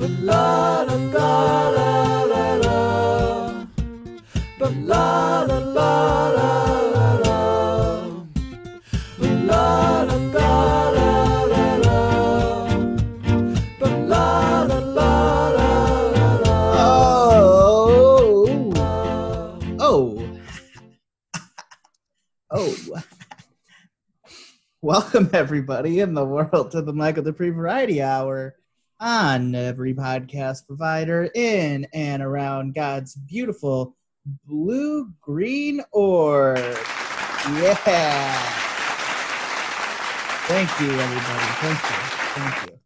La la la la la la. Oh. Welcome everybody in the world to the Michael Duprey Variety Hour on every podcast provider in and around God's beautiful blue green orb. Yeah. Thank you, everybody. Thank you. Thank you.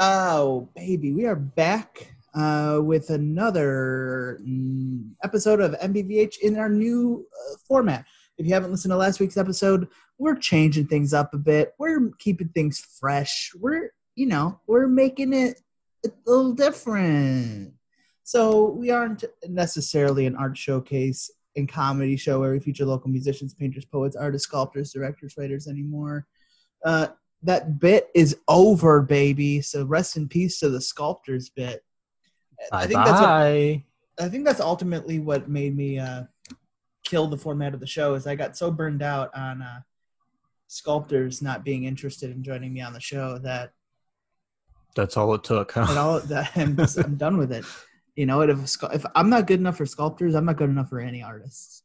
Oh, baby, we are back uh, with another mm, episode of MDVH in our new uh, format. If you haven't listened to last week's episode, we're changing things up a bit. We're keeping things fresh. We're, you know, we're making it a little different. So we aren't necessarily an art showcase and comedy show where we feature local musicians, painters, poets, artists, sculptors, directors, writers anymore. Uh, that bit is over, baby. So rest in peace to the sculptors bit. I think that's what, Bye. I think that's ultimately what made me uh, kill the format of the show. Is I got so burned out on uh, sculptors not being interested in joining me on the show that That's all it took. Huh? it all that I'm, just, I'm done with it. You know, if if I'm not good enough for sculptors, I'm not good enough for any artists.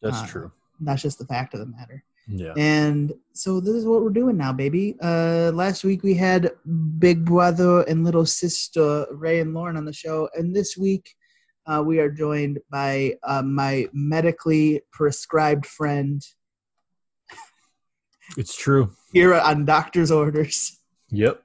That's uh, true. That's just the fact of the matter. Yeah. And so this is what we're doing now, baby. Uh, last week we had big brother and little sister Ray and Lauren on the show, and this week uh, we are joined by uh, my medically prescribed friend It's true. here on doctor's orders, Yep.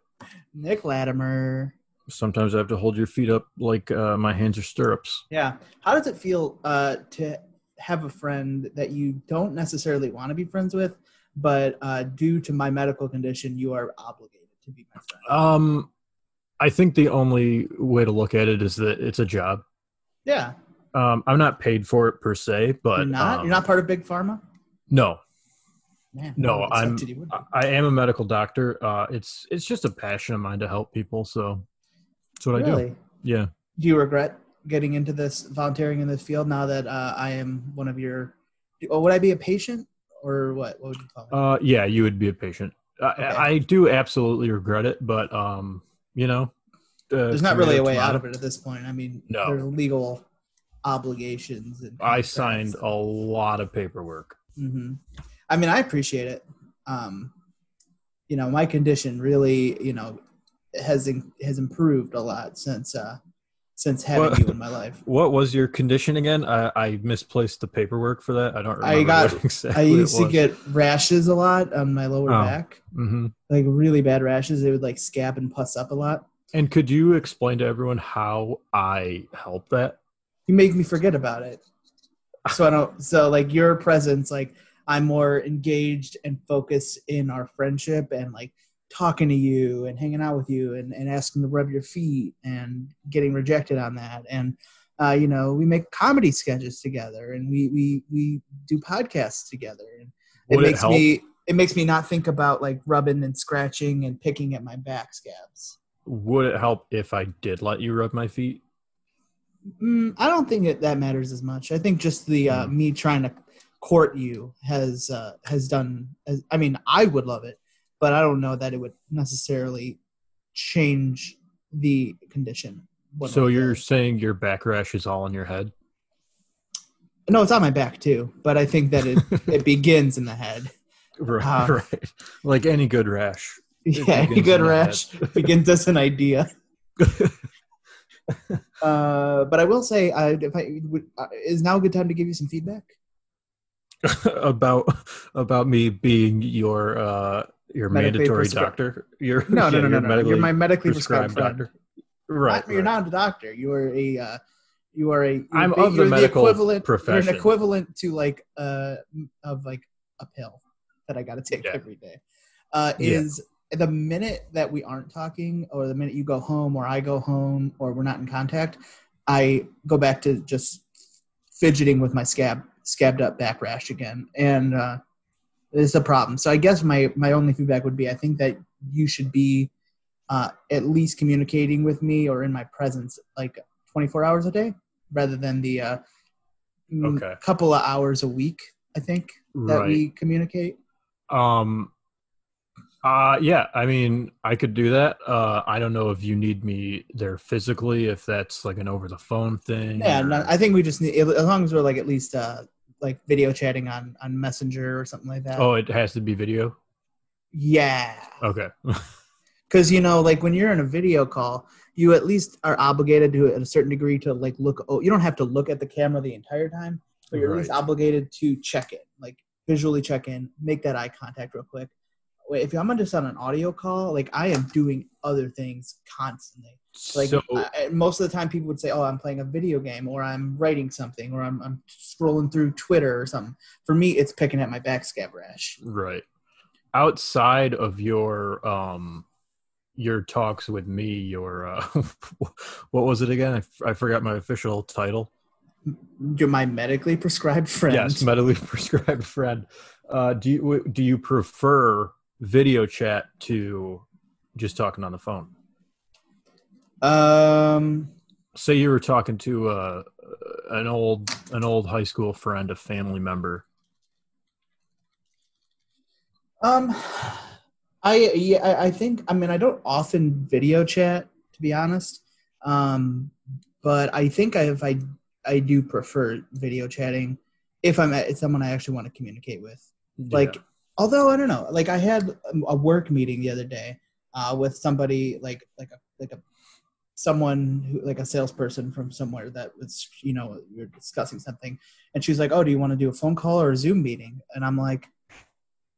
Nick Latimer. Sometimes I have to hold your feet up like uh, my hands are stirrups. Yeah, how does it feel uh, to have a friend that you don't necessarily want to be friends with, but uh, due to my medical condition, you are obligated to be my friend? Um, I think the only way to look at it is that it's a job. yeah, Um, I'm not paid for it per se, but you're not. um, you're not part of big pharma. No, Man, No, I I'm- expected you would be. I- I am a medical doctor. Uh, it's it's just a passion of mine to help people. So that's what I do. Yeah. Do you regret getting into this volunteering in this field now that uh, I am one of your? Oh, would I be a patient or what? What would you call me? Uh, yeah, you would be a patient. I, Okay. I do absolutely regret it, but um, you know, uh, There's not really a way out of it at this point. I mean, No. there's legal obligations. And I signed a lot of paperwork. hmm I mean, I appreciate it. Um, you know, my condition really, you know, has in, has improved a lot since uh, since having What- you in my life. What was your condition again? I, I misplaced the paperwork for that. I don't I got- exactly I used to get rashes a lot on my lower Oh. back, Mhm. like really bad rashes. They would like scab and pus up a lot. And could you explain to everyone how I help that? You make me forget about it. So I don't. So like your presence, like I'm more engaged and focused in our friendship and like talking to you and hanging out with you and, and asking to rub your feet and getting rejected on that and uh, you know we make comedy sketches together and we we we do podcasts together and Would it it makes help? me it makes me not think about like rubbing and scratching and picking at my back scabs. Would it help if I did let you rub my feet? Mm, I don't think that that matters as much. I think just the uh, me trying to court you has uh, has done. As, I mean, I would love it, but I don't know that it would necessarily change the condition. So way or the you're other. saying your back rash is all in your head? no, it's on my back too, but I think that it it begins in the head. Right, Ah. right. Like any good rash. Yeah, any good rash begins as an idea. Uh, but I will say, I, if I would, uh, is now a good time to give you some feedback? about about me being your uh your Medically mandatory prescri- doctor. Your No, yeah, no, no, no, no. You're my medically prescribed, prescribed doctor. Right. Not- You're not a doctor. You are a. Uh, you are a. You're, I'm of the medical equivalent. You're an equivalent to like uh of like a pill that I got to take Yeah. every day. Uh, Yeah. is the minute that we aren't talking, or the minute you go home, or I go home, or we're not in contact, I go back to just fidgeting with my scab scabbed up back rash again, and uh, it's a problem. So I guess my my only feedback would be I think that you should be uh, at least communicating with me or in my presence like 24 hours a day rather than the uh, mm, Okay. couple of hours a week i think that Right. we communicate Um. Uh. Yeah. I mean, I could do that. Uh. I don't know if you need me there physically. If that's like an over the phone thing. yeah or- no, i think we just need as long as we're like at least uh like video chatting on on messenger or something like that. Oh, it has to be video. yeah. Okay. because you know like when you're in a video call you at least are obligated to at a certain degree to like look oh you don't have to look at the camera the entire time but you're at least obligated to check it like visually check in make that eye contact real quick. Wait, if i'm just on an audio call like i am doing other things constantly like so I, most of the time people would say oh i'm playing a video game or i'm writing something or i'm, I'm scrolling through twitter or something. For me it's picking at my back scab rash right. Outside of your um your talks with me your uh what was it again? I, f- I forgot my official title. You're my medically prescribed friend. Yes medically prescribed friend. Uh do you do you prefer video chat to just talking on the phone um say you were talking to uh an old an old high school friend a family member Um, I yeah, I, think I mean I don't often video chat to be honest. Um, but I think I, if I I do prefer video chatting if I'm at someone I actually want to communicate with. Like, Yeah. although I don't know, like I had a work meeting the other day uh, with somebody like like a like a someone who like a salesperson from somewhere that was you know we were discussing something and she's like oh do you want to do a phone call or a zoom meeting? And i'm like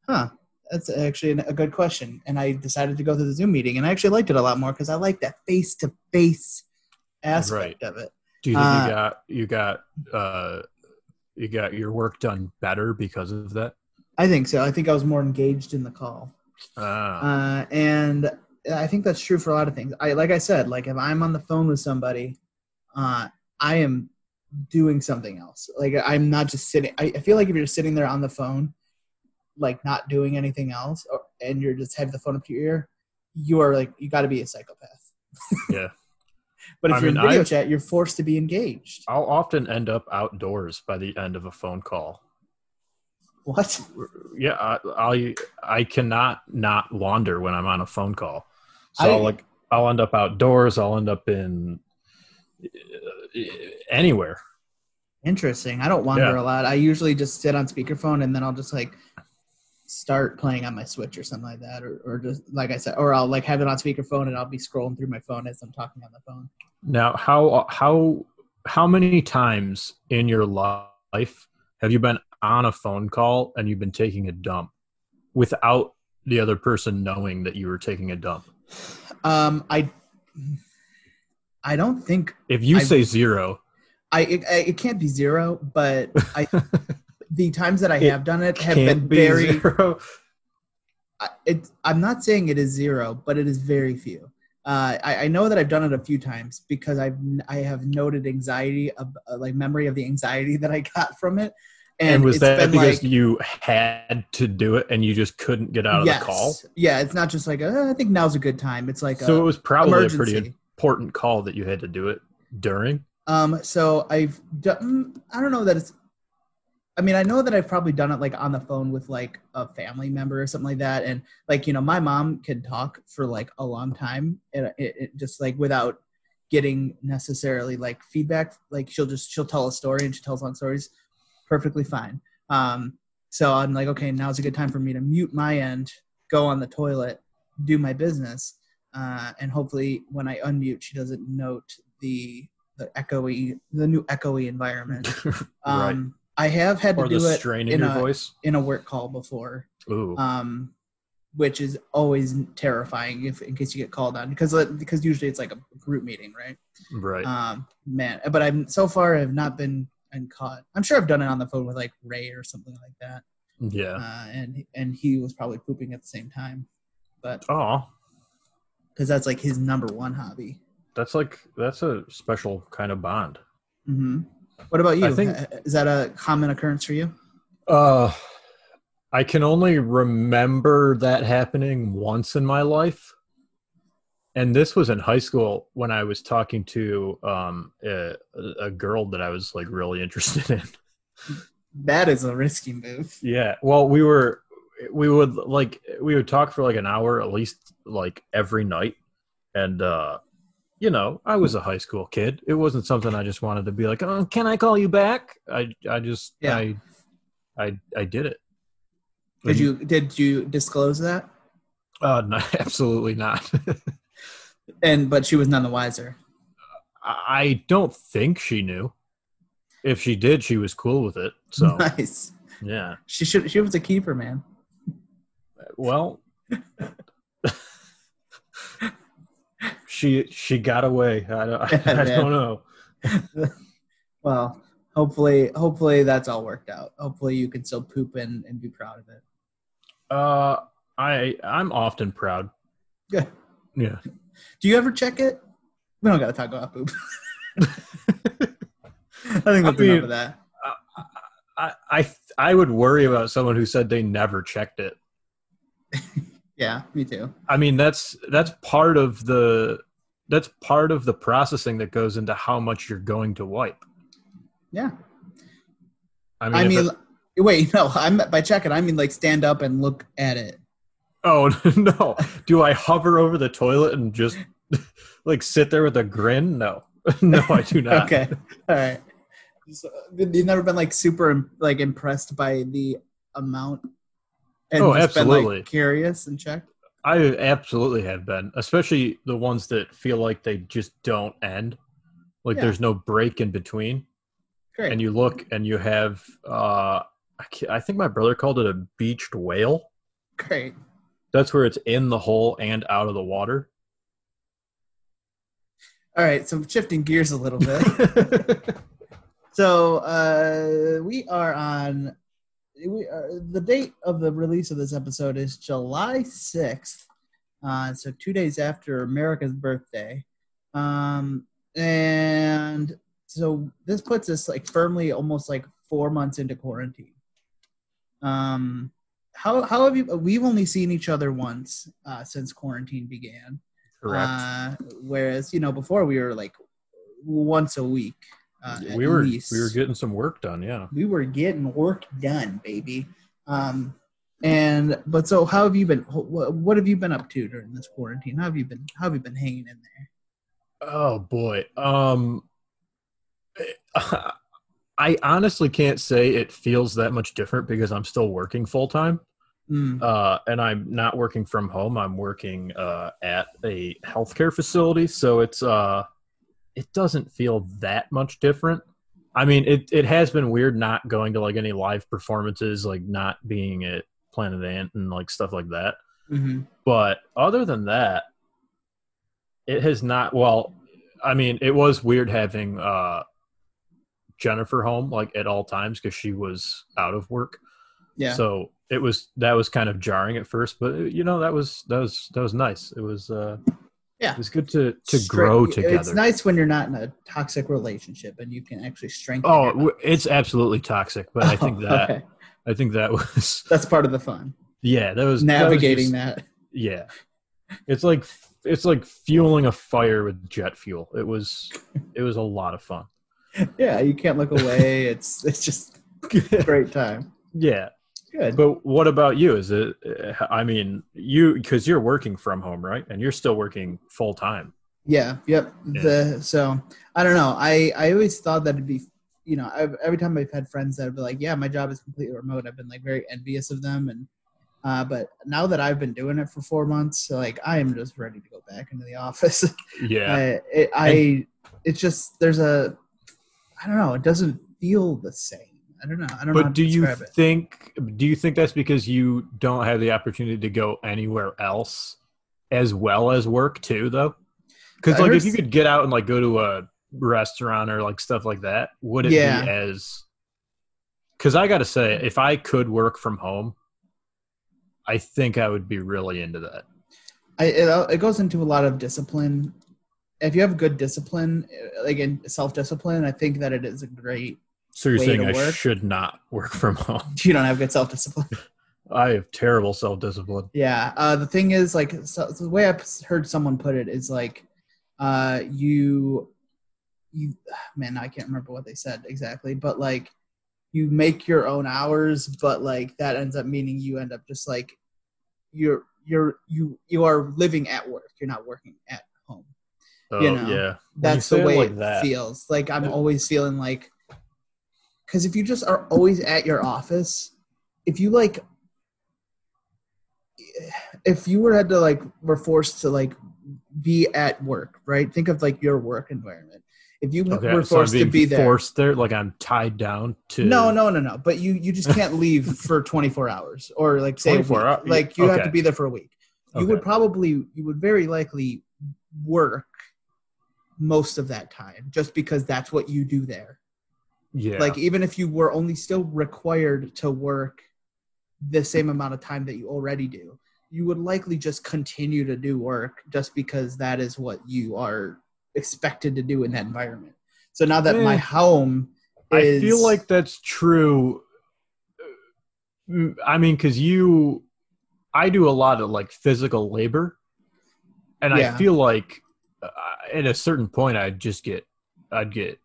huh that's actually a good question. And i decided to go to the zoom meeting and i actually liked it a lot more because i like that face to face aspect of it. Do you think uh, you got you got uh you got your work done better because of that? I think so. I think i was more engaged in the call. Ah, uh, and I think that's true for a lot of things. I like I said, like if I'm on the phone with somebody, uh, I am doing something else. Like I'm not just sitting. I, I feel like if you're sitting there on the phone, like not doing anything else, or, and you're just have the phone up to your ear, you are like you got to be a psychopath. yeah But if I you're mean, in video I've- chat, you're forced to be engaged. i'll often end up outdoors by the end of a phone call What? yeah I, I i cannot not wander when i'm on a phone call so I- will like i'll end up outdoors i'll end up in uh, anywhere Interesting. I don't wander Yeah. a lot. I usually just sit on speakerphone and then I'll just like start playing on my Switch or something like that, or, or just like I said, or I'll like have it on speakerphone and I'll be scrolling through my phone as I'm talking on the phone. now how how how many times in your life have you been on a phone call and you've been taking a dump without the other person knowing that you were taking a dump Um, I I don't think if you I've- say zero I it, it can't be zero, but I the times that I have done it have been be very. zero I- it, I'm not saying it is zero, but it is very few. Uh, I, I know that I've done it a few times because I've I have noted anxiety, of, uh, like memory of the anxiety that I got from it, and, and, was that because like, you had to do it and you just couldn't get out of yes, the call yeah, it's not just like uh, I think now's a good time. It's like so it was probably a pretty important call that you had to do it during Um, so I've done. I don't know that it's. I mean, I know that I've probably done it like on the phone with like a family member or something like that, and like you know, my mom can talk for like a long time, and it, it just like without getting necessarily like feedback. Like she'll just she'll tell a story and she tells long stories, perfectly fine. Um, so I'm like, okay, now's a good time for me to mute my end, go on the toilet, do my business, uh, and hopefully when I unmute, she doesn't note the the echoey, the new echoey environment. right Um, I have had to or the do it in, a- voice in a work call before, ooh um, which is always terrifying if in case you get called on because because usually it's like a group meeting, right? right Um, man, but I'm so far have not been been caught. I'm sure I've done it on the phone with like Ray or something like that, yeah uh, and and he was probably pooping at the same time, but oh because that's like his number one hobby. that's like that's a special kind of bond hmm What about you? I think- is that a common occurrence for you? uh i can only remember that happening once in my life and this was in high school when I was talking to um, a, a girl that I was like really interested in. That is a risky move. Yeah. Well, we were we would like we would talk for like an hour at least like every night and uh you know, I was a high school kid. It wasn't something I just wanted to be like, "Oh, can I call you back?" I I just Yeah. I I I did it. Did you did you disclose that? Uh no, absolutely not. And but she was none the wiser. I don't think she knew. If she did, she was cool with it. So, nice. yeah. She should. She was a keeper, man. Well, she she got away. I don't, I, don't know. Well, hopefully, hopefully that's all worked out. Hopefully, you can still poop and, and be proud of it. Uh, I I'm often proud. Yeah. Yeah. Do you ever check it? We don't got to talk about poop. I think that's mean- enough of that. I, I I would worry about someone who said they never checked it. Yeah, me too. I mean, that's that's part of the that's part of the processing that goes into how much you're going to wipe. Yeah. I mean, I mean, it- wait, no. I'm by check it. I mean, like stand up and look at it. Oh no, do I hover over the toilet and just like sit there with a grin? No, no, I do not. Okay, all right. So, you've never been like super like impressed by the amount. And Oh, just been, absolutely. like, curious and checked. I absolutely have been, especially the ones that feel like they just don't end. Like Yeah. there's no break in between. Great. And you look and you have, uh, I, I think my brother called it a beached whale. Great. That's where it's in the hole and out of the water. All right. So shifting gears a little bit. So uh, we are on. We are, the date of the release of this episode is July sixth. Uh, so two days after America's birthday, um, and so this puts us like firmly almost like four months into quarantine. Um, how how have you? We've only seen each other once uh, since quarantine began. Correct. Uh, whereas you know before we were like once a week. Uh, we were least. we were getting some work done. Yeah. we were getting work done, baby. Um, and but so how have you been? What, what have you been up to during this quarantine? How have you been? How have you been hanging in there? Oh boy. Um I honestly can't say it feels that much different because I'm still working full time. Mm, Uh and I'm not working from home. I'm working uh at a healthcare facility, so it's uh it doesn't feel that much different. I mean, it it has been weird not going to like any live performances, like not being at Planet Ant and like stuff like that. mhm. But other than that, it has not. Well, I mean, it was weird having uh, Jennifer home like at all times because she was out of work. Yeah. So it was that was kind of jarring at first, but you know that was that was that was nice. It was uh, Yeah. it was good to to grow together. It's nice when you're not in a toxic relationship and you can actually strengthen. Oh, it's absolutely toxic, but I think that okay. I think that was that's part of the fun. yeah that was Navigating that. Was that. Yeah, it's like it's like fueling a fire with jet fuel. It was it was a lot of fun. Yeah, you can't look away. it's it's just a great time. yeah, Good. but what about you? Is it? I mean, you because you're working from home, right? And you're still working full time. Yeah. Yep. Yeah. The so I don't know. I I always thought that it'd be you know I've, every time I've had friends that would be like, yeah, my job is completely remote. I've been like very envious of them and. Uh, but now that I've been doing it for four months, like I am just ready to go back into the office. Yeah, I, it, I, it's just there's a, I don't know. It doesn't feel the same. I don't know. I don't know. but do you describe it. think? Do you think that's because you don't have the opportunity to go anywhere else, as well as work too, though? Because like if you could get out and like go to a restaurant or like stuff like that, would it Yeah. be as? Because I got to say, if I could work from home, I think I would be really into that. I, it, it goes into a lot of discipline. If you have good discipline, like in self discipline, I think that it is a great. So you're Way saying I work. should not work from home? You don't have good self discipline. I have terrible self discipline. Yeah. Uh, the thing is, like, so, so the way I've heard someone put it is like, uh, you, you, man, I can't remember what they said exactly, but like, you make your own hours, but like that ends up meaning you end up just like, you're you're you you are living at work. You're not working at. Oh, You know, yeah. That's you the way like it that, feels. Like I'm always feeling like, because if you just are always at your office, if you like, if you were had to like were forced to like be at work, right? Think of like your work environment. If you Okay, were so forced to be there, forced there, like I'm tied down to. no, no, no, no. But you you just can't leave for 24 hours or like say week. hours? Like you have to be there for a week. You Okay. would probably you would very likely work most of that time just because that's what you do there. Yeah. Like even if you were only still required to work the same amount of time that you already do, you would likely just continue to do work just because that is what you are expected to do in that environment. So now that my Eh. home I feel like that's true. Mm, I mean, because you, I do a lot of like physical labor, and Yeah. I feel like at a certain point, I'd just get, I'd get,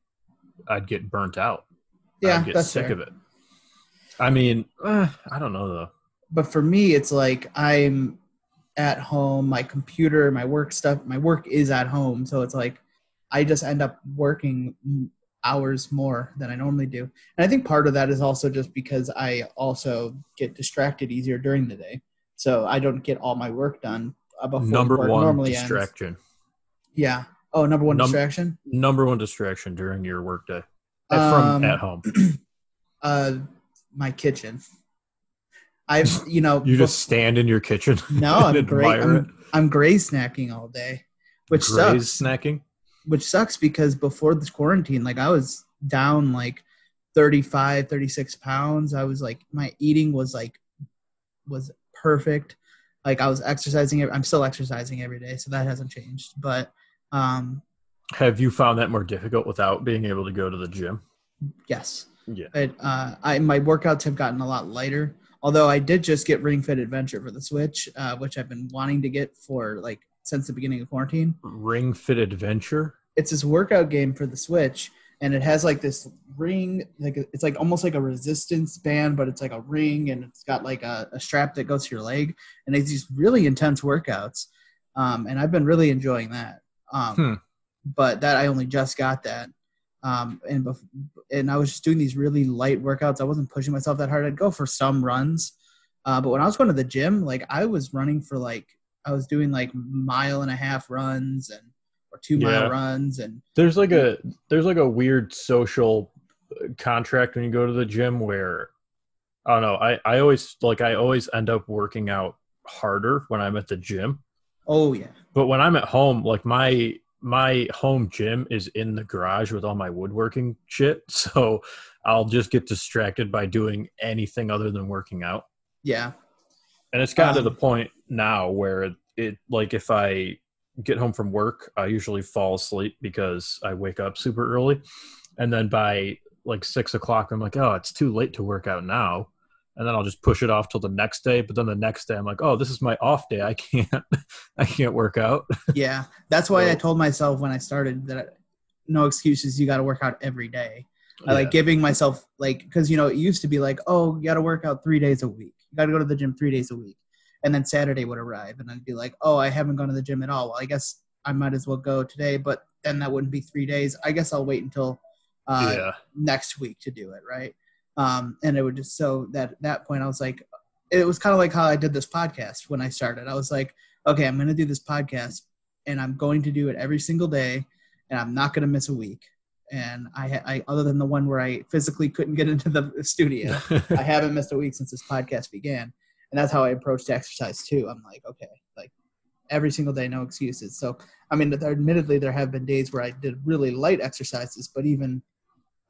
I'd get burnt out. yeah, I'd get that's sick fair. of it. I mean, uh, I don't know though. but for me it's like i'm at home my computer my work stuff my work is at home so it's like i just end up working hours more than i normally do and i think part of that is also just because i also get distracted easier during the day so i don't get all my work done before Number one normally ends. Yeah oh number one Num- distraction Number one distraction during your workday Uh, from Um, at home. uh my kitchen i've you know You just stand in your kitchen. no i'm great I'm, I'm gray snacking all day which. Graze sucks snacking. which sucks because before this quarantine like i was down like 35 36 pounds i was like my eating was like was perfect like i was exercising i'm still exercising every day so that hasn't changed but um Have you found that more difficult without being able to go to the gym? yes Yeah. it, uh i my workouts have gotten a lot lighter although i did just get ring fit adventure for the switch uh which i've been wanting to get for like since the beginning of quarantine Ring Fit Adventure. it's this workout game for the Switch, and it has like this ring, like it's like almost like a resistance band, but it's like a ring, and it's got like a, a strap that goes to your leg, and it's these really intense workouts, um, and I've been really enjoying that. Um, Hmm. But that I only just got that, um, and bef- and I was just doing these really light workouts. I wasn't pushing myself that hard. I'd go for some runs, uh, but when I was going to the gym, like I was running for like I was doing like mile and a half runs and or two Yeah. mile runs and There's like a there's like a weird social uh, contract when you go to the gym where I don't know. I I always like I always end up working out harder when I'm at the gym. oh yeah But when I'm at home, like my my home gym is in the garage with all my woodworking shit, so I'll just get distracted by doing anything other than working out. yeah. And it's gotten to Um, the point now where it, it like if I get home from work, I usually fall asleep because I wake up super early, and then by like six o'clock, I'm like, oh, it's too late to work out now, and then I'll just push it off till the next day. But then the next day, I'm like, oh, this is my off day. I can't, I can't work out. yeah that's why i told myself when i started that no excuses you got to work out every day. I like giving myself like because you know it used to be like oh you got to work out three days a week. You got to go to the gym three days a week. And then saturday would arrive and i'd be like oh i haven't gone to the gym at all. Well i guess i might as well go today but then that wouldn't be three days. I guess i'll wait until uh, yeah, next week to do it right um and it would just so that that point i was like it was kind of like how i did this podcast when i started. I was like okay i'm going to do this podcast and i'm going to do it every single day and i'm not going to miss a week. And I, I other than the one where i physically couldn't get into the studio i haven't missed a week since this podcast began. And that's how i approached exercise too. I'm like okay like every single day no excuses. So i mean admittedly there have been days where i did really light exercises but even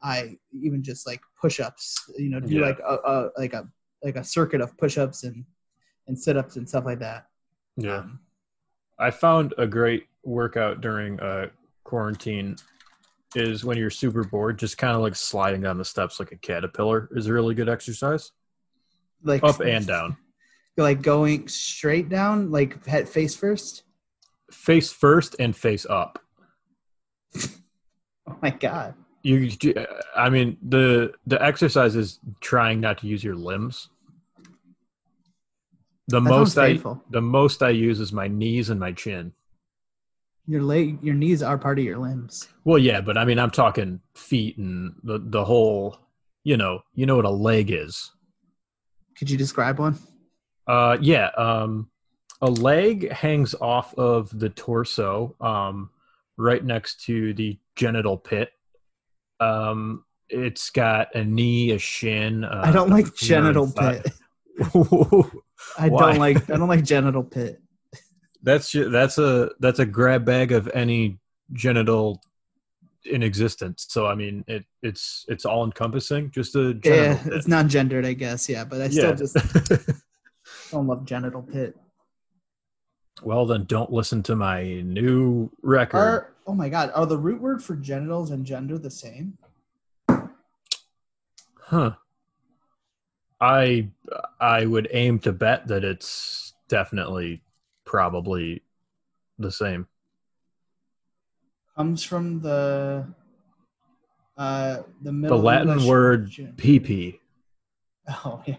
i even just like push-ups you know do Yeah. like a, a like a like a circuit of push-ups and and sit-ups and stuff like that yeah. Um, I found a great workout during uh, quarantine is when you're super bored, just kind of like sliding down the steps like a caterpillar is a really good exercise. like Up and down. like going straight down, like head face first. Face first and face up. Oh my god. You, I mean, the the exercise is trying not to use your limbs. The That most I painful. the most I use is my knees and my chin. Your leg, your knees are part of your limbs. Well, yeah, but I mean, I'm talking feet and the the whole. You know, you know what a leg is. Could you describe one? Uh, yeah. Um, a leg hangs off of the torso, um, right next to the genital pit. Um, it's got a knee, a shin. Uh, I don't like a femur and genital pit. I don't like. I don't like genital pit. that's that's a that's a grab bag of any genital in existence. So I mean, it it's it's all encompassing. Just a genital Yeah, pit. it's not gendered, I guess. Yeah, but I yeah. still just don't love genital pit. well, then don't listen to my new record. Are oh my god, are the root word for genitals and gender the same? Huh. I I would aim to bet that it's definitely probably the same. Comes from the uh the The Latin English word PP. Oh yeah.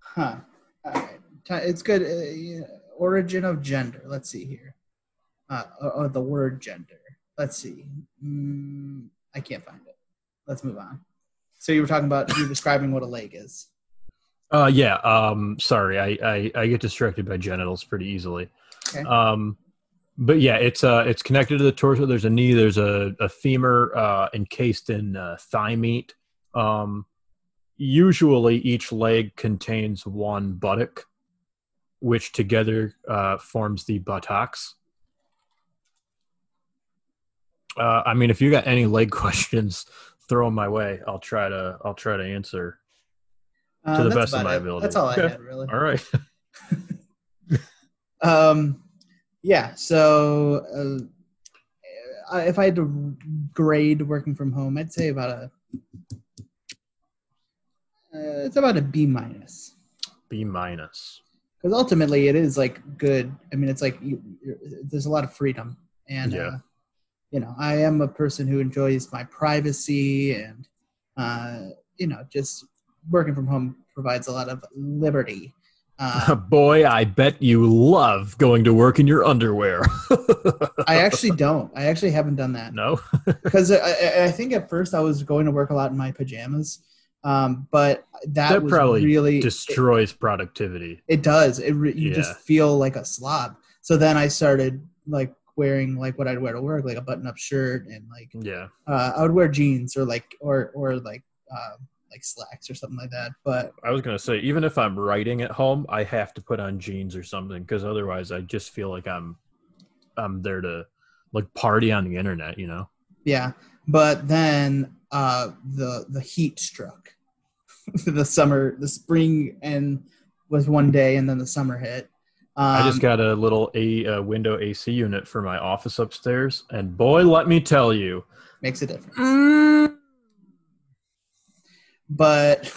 huh. All right. It's good. Uh, yeah. Origin of gender. Let's see here. Uh, or, or the word gender. Let's see. Mm, I can't find it. Let's move on. So you were talking about you describing what a leg is. Uh yeah, um sorry. I I, I get distracted by genitals pretty easily. Okay. Um but yeah, it's uh it's connected to the torso. There's a knee, there's a, a femur uh encased in uh, thigh meat. Um usually each leg contains one buttock which together uh forms the buttocks. Uh, I mean, if you got any leg questions, throw them my way. I'll try to. I'll try to answer. Uh, To the best of my it. ability. That's all I had really. All right. Um, yeah. So, uh, if I had to grade working from home, I'd say about a. Uh, it's about a B minus B minus. because ultimately it is like good. I mean, it's like you, you're, there's a lot of freedom, and Yeah. You know, I am a person who enjoys my privacy, and uh, you know, just working from home provides a lot of liberty. Uh, Boy, I bet you love going to work in your underwear. I actually don't. I actually haven't done that. no. because I, I- think at first I was going to work a lot in my pajamas, um, but that, That was probably really it, Destroys productivity. it does. It re, you Yeah. just feel like a slob. So then I started like wearing like what I'd wear to work, like a button-up shirt, and like Yeah. uh, I would wear jeans or like or or like uh, like slacks or something like that. But I was gonna say, even if I'm writing at home, I have to put on jeans or something because otherwise, I just feel like I'm, I'm there to, like, party on the internet. You know. yeah, but then uh, the the heat struck. the summer, the spring, and was one day, and then the summer hit. Um, I just got a little a uh, window AC unit for my office upstairs, and boy, let me tell you, makes a difference. Mm. But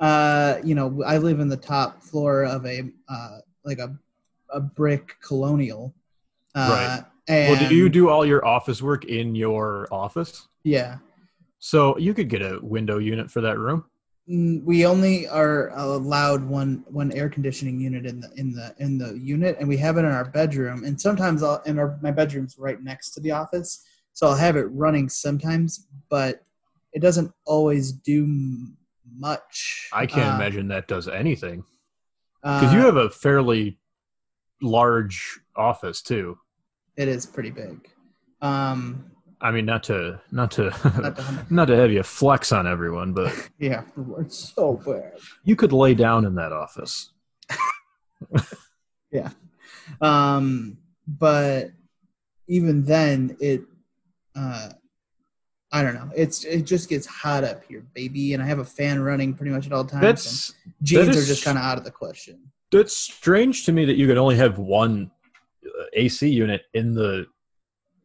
uh, you know, I live in the top floor of a uh, like a a brick colonial. Uh, Right. And well, do you do all your office work in your office? Yeah. So you could get a window unit for that room. Mm, We only are allowed one one air conditioning unit in the in the in the unit, and we have it in our bedroom. And sometimes I'll and our my bedroom's right next to the office, so I'll have it running sometimes, but it doesn't always do much. I can't Uh, imagine that does anything because you uh, have a fairly large office too. it is pretty big. Um, I mean, not to not to not to not to have you flex on everyone, but yeah, it's so bad. you could lay down in that office. Yeah, um, but even then, it, uh, I don't know. It's it just gets hot up here, baby, and I have a fan running pretty much at all times. That's jeans that are just kind of out of the question. that's strange to me that you could only have one uh, AC unit in the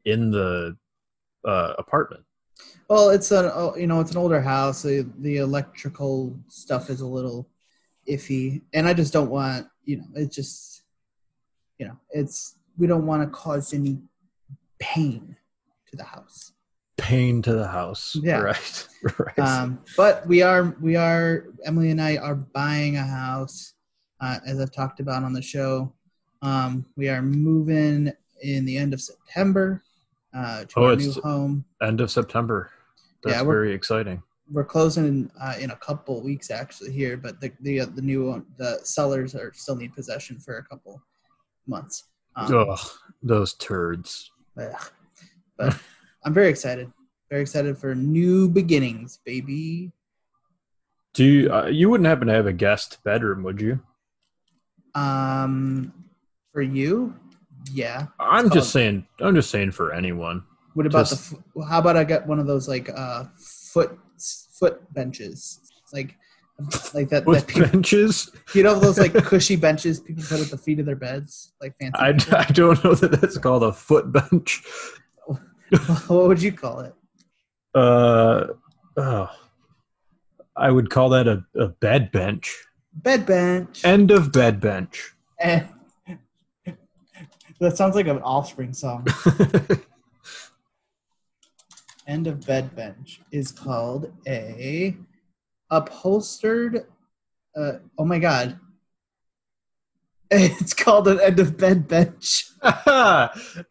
in the uh, apartment. Well, it's an oh, you know it's an older house. The the electrical stuff is a little iffy, and I just don't want you know. It's just you know, it's we don't want to cause any pain to the house. Pain to the house. Yeah. Right. right. Um, but we are we are Emily and I are buying a house, uh, as I've talked about on the show. Um, we are moving in the end of September uh, to Oh, our it's- new home. End of September. That's Yeah, very exciting. We're closing in, uh, in a couple weeks actually here, but the the uh, the new the sellers are still need possession for a couple months. Um, Ugh, those turds. ugh. But I'm very excited. Very excited for new beginnings, baby. Do you? Uh, you wouldn't happen to have a guest bedroom, would you? Um, for you, yeah. I'm just saying. I'm just saying for anyone. What about Just- the? How about I get one of those like uh foot foot benches, like like that. That people, benches, you know those like cushy benches people put at the feet of their beds, like fancy. I? I don't know that that's called a foot bench. what would you call it? Uh, oh, I would call that a, a bed bench. Bed bench. End of bed bench. And- that sounds like an Offspring song. End of bed bench is called a upholstered. Uh, oh my god! It's called an end of bed bench.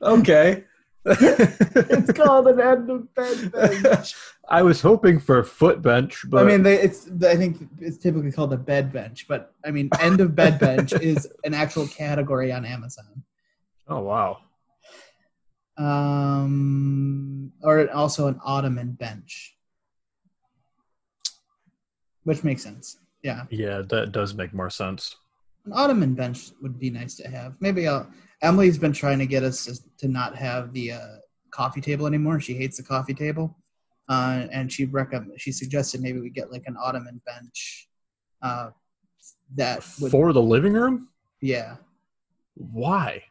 okay. It's called an end of bed bench. I was hoping for a foot bench, but I mean, they, it's. I think it's typically called a bed bench, but I mean, end of bed bench is an actual category on Amazon. Oh wow. Um, or also an ottoman bench, which makes sense. Yeah, Yeah, that does make more sense. an ottoman bench would be nice to have. Maybe I'll. Emily's been trying to get us to, to not have the uh, coffee table anymore. She hates the coffee table, uh, and she recommend she suggested maybe we get like an ottoman bench. Uh, that would For the living room? yeah. Why?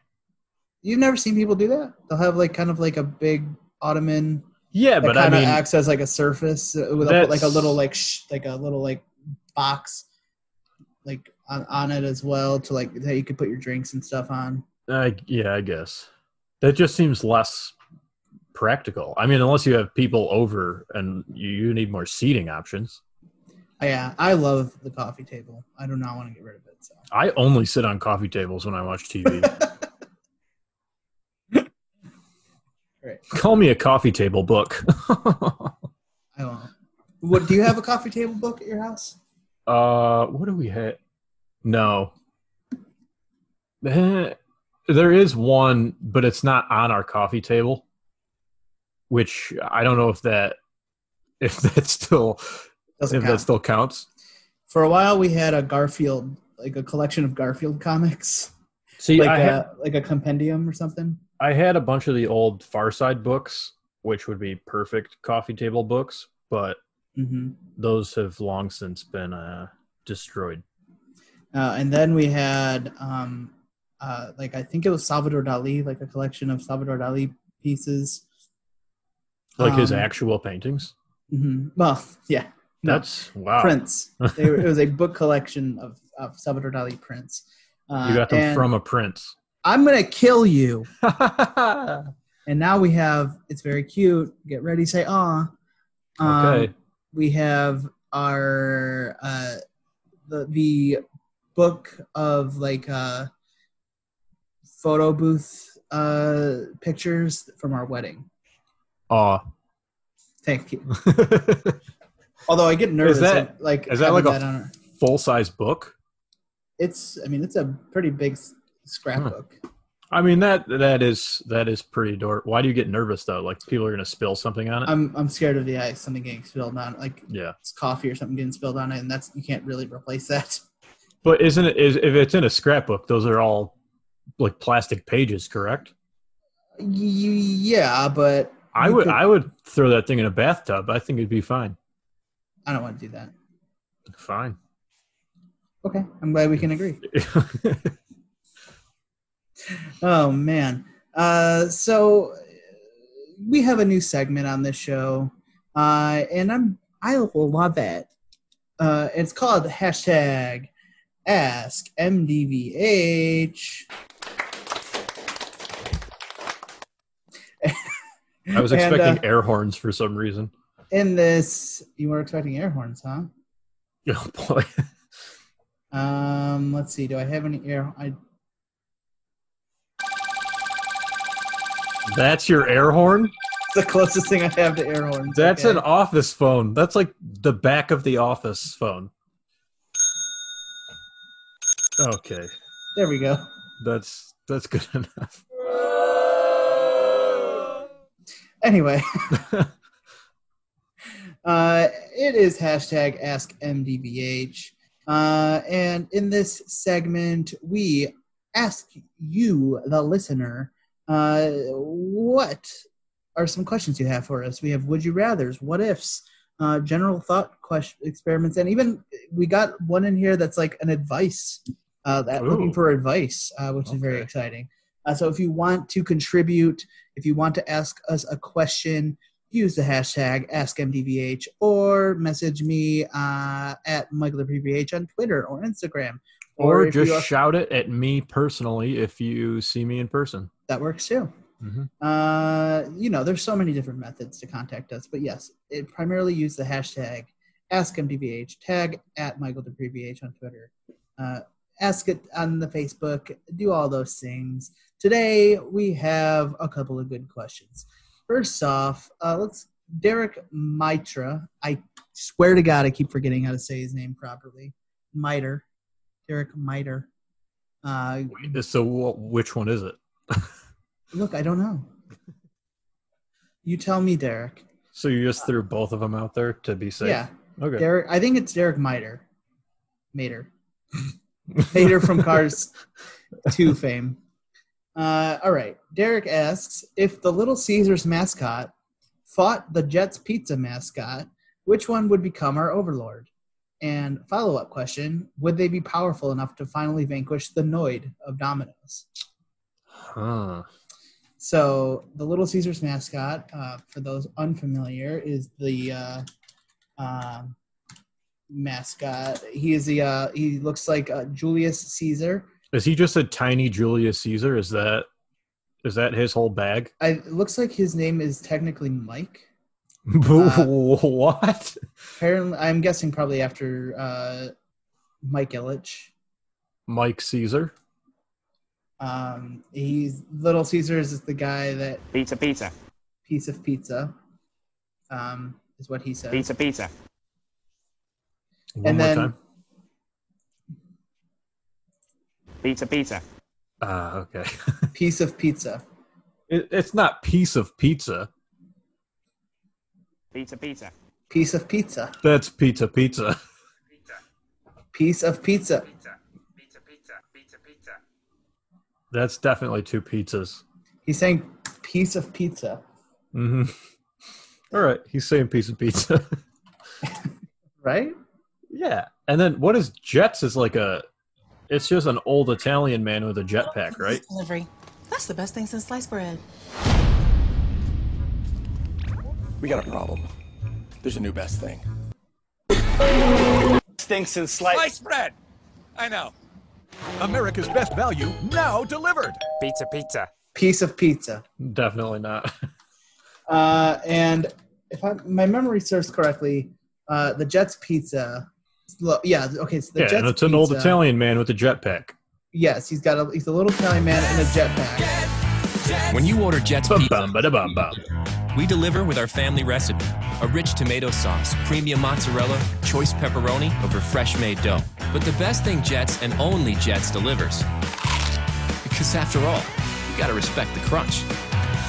You've never seen people do that? They'll have like kind of like a big ottoman Yeah, that but I kind of mean, acts as like a surface with a, like a little like sh- like a little like box like on, on it as well to like that you could put your drinks and stuff on. I, yeah, I guess that just seems less practical. I mean, unless you have people over and you, you need more seating options. Uh, Yeah, I love the coffee table. I do not want to get rid of it. So I only sit on coffee tables when I watch TV. Right. Call me a coffee table book. I won't. What do you have a coffee table book at your house? uh, what do we have? No. There is one, but it's not on our coffee table. Which I don't know if that if that still Doesn't if count. that still counts. For a while, we had a Garfield, like a collection of Garfield comics, See, like I, a had, like a compendium or something. I had a bunch of the old Far Side books, which would be perfect coffee table books, but hmm those have long since been uh, destroyed. Uh, and then we had, um, uh, like I think it was Salvador Dali, like a collection of Salvador Dali pieces. Like his Um, actual paintings. hmm Well, yeah, no, That's wow. prints. They were, it was a book collection of, of Salvador Dali prints. Uh, You got them from a prince. I'm gonna kill you. And now we have. It's very cute. Get ready, say ah. Um, we have our uh, the the book of like uh, photo booth uh, pictures from our wedding. Aw. Thank you. Although I get nervous, is that- like is that having like a- Full size book. It's. I mean, it's a pretty big scrapbook. I mean that that is that is pretty dork. Why do you get nervous though? Like people are gonna spill something on it? I'm I'm scared of the ice, something getting spilled on, it, like yeah. it's coffee or something getting spilled on it, and that's you can't really replace that. But isn't it is if it's in a scrapbook, those are all like plastic pages, correct? Yeah, but I would could- I would throw that thing in a bathtub. I think it'd be fine. I don't want to do that. Fine. Okay, I'm glad we can agree. Oh man. Uh, so we have a new segment on this show, uh, and I'm I love it. Uh, it's called hashtag Ask MDVH. I was And, expecting uh, air horns for some reason. in this, you were expecting air horns, huh? Oh boy. Um, let's see. Do I have any air? I That's your air horn? it's the closest thing I have to air horns. That's okay. an office phone. That's like the back of the office phone. Okay. There we go. That's that's good enough. Anyway, uh, it is hashtag Ask MDVH, uh, and in this segment, we ask you, the listener, uh, what are some questions you have for us? We have would you rather's, what ifs, uh, general thought question experiments, and even we got one in here that's like an advice, uh, that looking for advice, uh, which is very exciting. Uh, so if you want to contribute, if you want to ask us a question, use the hashtag AskMDVH or message me uh, at MichaelPVH on Twitter or Instagram. Or, you just are- shout it at me personally if you see me in person. that works too. Mhm. Uh, you know, there's so many different methods to contact us, but yes, it primarily use the hashtag AskMDVH, tag at Michael MichaelDupreyVH on Twitter, uh, ask it on the Facebook, do all those things. Today we have a couple of good questions. First off, uh, let's Derek Mitra. I swear to God, I keep forgetting how to say his name properly. Miter, Derek Miter. Uh, So wh- which one is it? look, I don't know. You tell me, Derek. So you just threw both of them out there to be safe? Yeah, Okay. Derek. I think it's Derek Miter. Mater. Mater from Cars 2 fame. Uh, all right. Derek asks if the Little Caesars mascot fought the Jets pizza mascot, which one would become our overlord? And follow up question Would they be powerful enough to finally vanquish the Noid of Domino's? Huh. So the Little Caesars mascot, uh, for those unfamiliar, is the uh, um mascot. He is the uh, he looks like uh, Julius Caesar. Is he just a tiny Julius Caesar? Is that is that his whole bag? I, it looks like his name is technically Mike. Uh, what? Apparently, I'm guessing probably after uh, Mike Ilitch. Mike Caesar? Um, he's Little Caesars is the guy that Pizza, pizza, piece of pizza. Um, is what he says. pizza, pizza. One And more then- time. Pizza, pizza. Ah, okay. Piece of pizza. It, it's not piece of pizza. Pizza, pizza. Piece of pizza. That's pizza pizza. Pizza, Piece of pizza. pizza, pizza, pizza, pizza, pizza. That's definitely two pizzas. He's saying piece of pizza. Mm hmm All right, he's saying piece of pizza. Right? yeah, and then what is Jets? Is like a, it's just an old Italian man with a jetpack, right? Delivery. That's the best thing since sliced bread. We got a problem. There's a new best thing. Stinks and slice. Sliced bread. I know. America's best value now delivered. Pizza, pizza. Piece of pizza. Definitely not. Uh, and if I, my memory serves correctly, uh, the Jets pizza. Look, Yeah, okay. So the yeah, Jets and it's an old pizza- Italian man with a jetpack. Yes, he's got a he's a little Italian man in a jetpack. When you order Jets Bum Pizza, bum ba bum bum. we deliver with our family recipe a rich tomato sauce, premium mozzarella, choice pepperoni over fresh made dough. But the best thing Jets and only Jets delivers. Because after all, you gotta respect the crunch.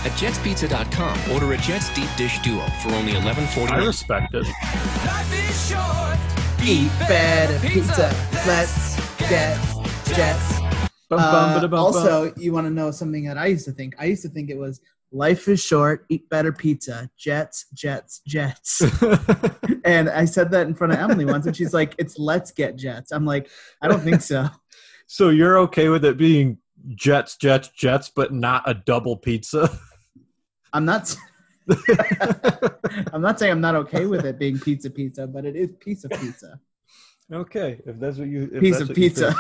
At jetspizza.com, order a Jets deep dish duo for only I $11.49. respect it. Life is short. Eat better pizza. Let's get Jets. Uh, also, you want to know something that I used to think? I used to think it was life is short, eat better pizza, Jets, Jets, Jets. and I said that in front of Emily once, and she's like, "It's let's get Jets." I'm like, I don't think so. so you're okay with it being Jets, Jets, Jets, but not a double pizza? I'm not. I'm not saying I'm not okay with it being pizza, pizza, but it is piece of pizza. Okay, if that's what you if piece that's of pizza.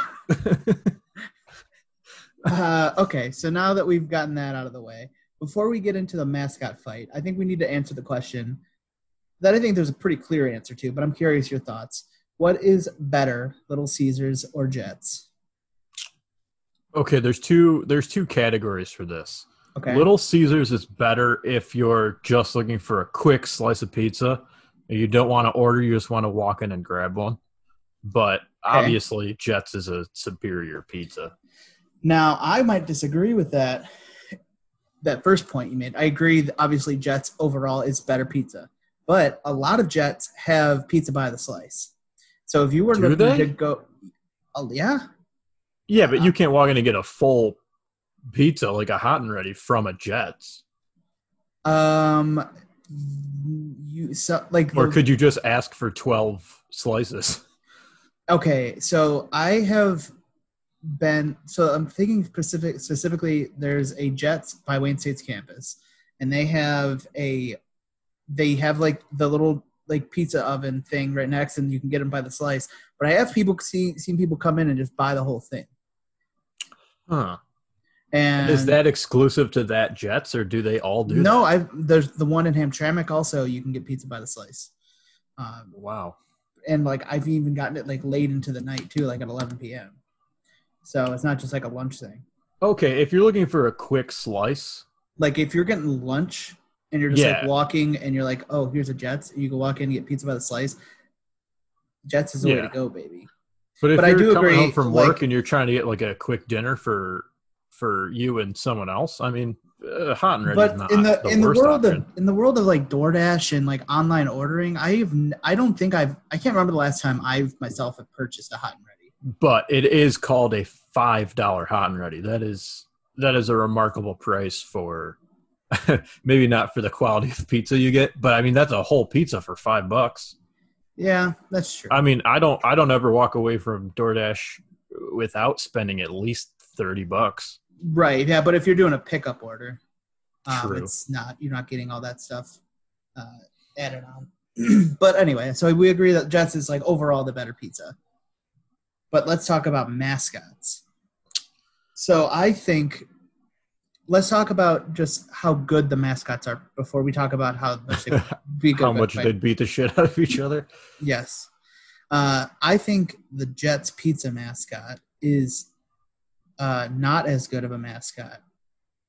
uh, okay, so now that we've gotten that out of the way, before we get into the mascot fight, I think we need to answer the question that I think there's a pretty clear answer to, but I'm curious your thoughts. What is better, Little Caesars or Jets? okay, there's two there's two categories for this. Okay. Little Caesars is better if you're just looking for a quick slice of pizza and you don't want to order, you just want to walk in and grab one. But obviously, Jets is a superior pizza. Now, I might disagree with that that first point you made. I agree that obviously Jets overall is better pizza. But a lot of Jets have pizza by the slice. So if you were Do looking they? to go oh yeah, Yeah, but you uh, can't walk in and get a full pizza like a hot and ready from a Jets. um you so like Or the- could you just ask for 12 slices? Okay, so I have been so I'm thinking specific specifically there's a Jets by Wayne State's campus and they have a they have like the little like pizza oven thing right next and you can get them by the slice. But I have people see seen people come in and just buy the whole thing. Huh. And Is that exclusive to that Jets or do they all do No? I there's the one in Hamtramck also you can get pizza by the slice. Um, Wow. and like I've even gotten it like late into the night too, like at 11 p.m. So it's not just like a lunch thing. Okay, if you're looking for a quick slice, Like if you're getting lunch and you're just like walking and you're like, oh, here's a Jets, you can walk in and get pizza by the slice. Jets is the way to go, baby. but if But I you're do coming agree, home from like- work and you're trying to get like a quick dinner for for you and someone else, I mean, uh, hot and ready But is not in the, the in the world option. of in the world of like DoorDash and like online ordering, I've I don't think I've I can't remember the last time I've myself have purchased a hot and ready. but it is called a five dollar hot and ready. That is that is a remarkable price for maybe not for the quality of pizza you get, but I mean that's a whole pizza for five bucks. Yeah, that's true. I mean I don't I don't ever walk away from DoorDash without spending at least thirty bucks. Right. Yeah, but if you're doing a pickup order, um, it's not you're not getting all that stuff uh, added on. but anyway, so we agree that Jets is like overall the better pizza. But let's talk about mascots. So I think let's talk about just how good the mascots are before we talk about how much they be good. How much fight. they beat the shit out of each other. Yes. Uh, I think the Jets pizza mascot is uh, not as good of a mascot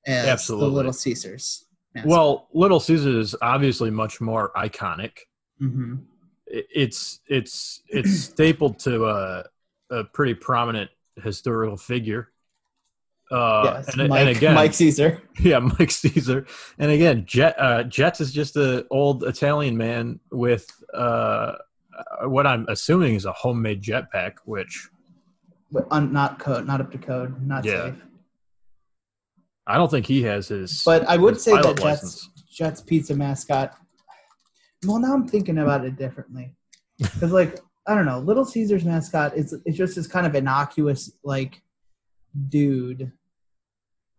as Absolutely. the Little Caesars. Mascot. Well, Little Caesars is obviously much more iconic. hmm It's it's it's stapled to a, a pretty prominent historical figure. Uh, yes, and, Mike, and again, Mike Caesar. yeah, Mike Caesar, and again, Jet uh, Jets is just an old Italian man with uh, what I'm assuming is a homemade jetpack, which But un, not code, not up to code, not Yeah. safe. I don't think he has his. But I would say that Jets. Jets pizza mascot. Well, now I'm thinking about it differently because, like, I don't know, Little Caesars mascot is it's just this kind of innocuous like dude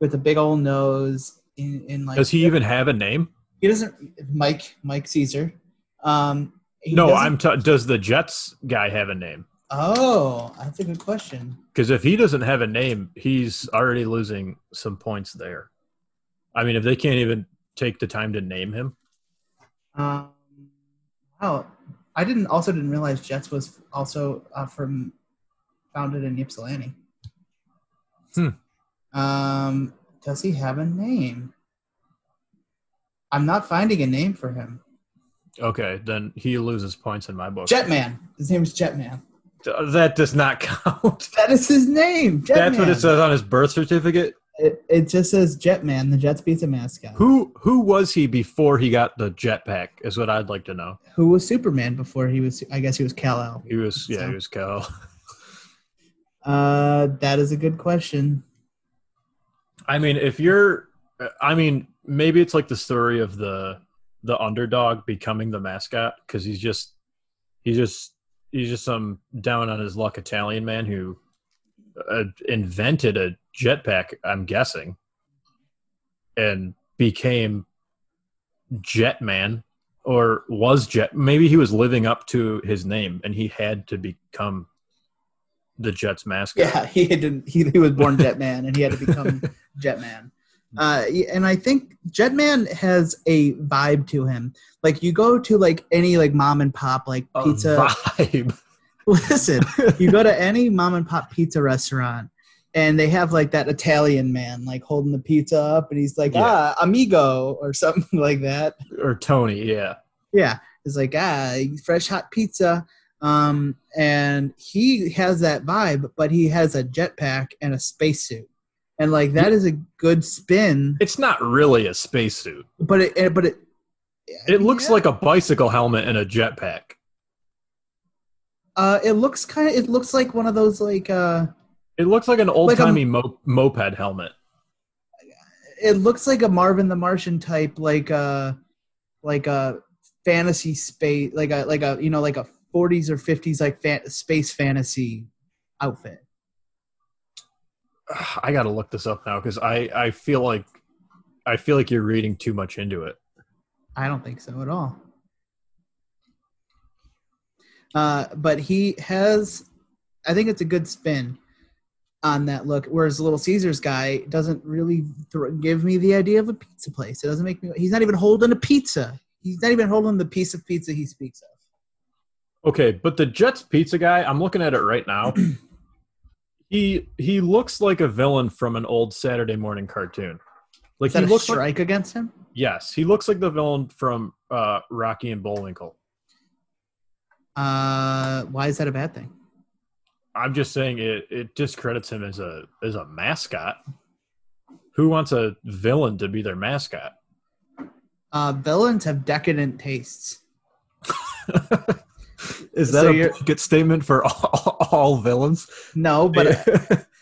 with a big old nose. In, in like, Does he even have a name? He doesn't. Mike Mike Caesar. Um, no, I'm. T- does the Jets guy have a name? Oh, that's a good question. Because if he doesn't have a name, he's already losing some points there. I mean, if they can't even take the time to name him, Um, wow, I didn't also didn't realize Jets was also uh, from founded in Ypsilanti. Hmm. Um, does he have a name? I'm not finding a name for him. okay, then he loses points in my book. Jetman. His name is Jetman. That does not count. That is his name. Jetman. That's what it says on his birth certificate. It, it just says Jetman, the Jets pizza mascot. Who who was he before he got the jetpack? Is what I'd like to know. Who was Superman before he was? I guess he was Kal El. He was yeah, So- he was Cal. Uh, that is a good question. I mean, if you're, I mean, maybe it's like the story of the the underdog becoming the mascot because he's just he's just he's just some down on his luck Italian man who uh, invented a jetpack. I'm guessing, and became Jetman or was Jet. Maybe he was living up to his name, and he had to become the Jets mascot. Yeah, he had to, he, he was born Jetman and he had to become Jetman. Uh, and I think Jetman has a vibe to him. Like you go to like any like mom and pop like A pizza. vibe. Listen, you go to any mom and pop pizza restaurant and they have like that Italian man like holding the pizza up and he's like, Yeah. ah, amigo or something like that. or Tony. Yeah. Yeah. It's like, ah, fresh hot pizza. Um, and he has that vibe, but he has a jetpack and a spacesuit. And like that is a good spin, It's not really a spacesuit. but it, but it, It looks Yeah. like a bicycle helmet and a jetpack. uh, it looks kind of, it looks like one of those like, uh, It looks like an old Like timey mo- moped helmet. it looks like a Marvin the Martian type, like a like a fantasy space, like a like a you know like a 40s or 50s like fan, space fantasy outfit. I got to look this up now because I I feel like I feel like you're reading too much into it. I don't think so at all. Uh, but he has, I think it's a good spin on that look. Whereas Little Caesars guy doesn't really thr give me the idea of a pizza place. It doesn't make me. He's not even holding a pizza. He's not even holding the piece of pizza he speaks of. Okay, but the Jets pizza guy, I'm looking at it right now. he he looks like a villain from an old Saturday morning cartoon. Like Is that he a looks like strike against him? yes, he looks like the villain from uh, Rocky and Bullwinkle. Uh, why is that a bad thing? I'm just saying it it discredits him as a as a mascot. Who wants a villain to be their mascot? Uh, villains have decadent tastes. Is that So a blanket statement for all, all villains? No, but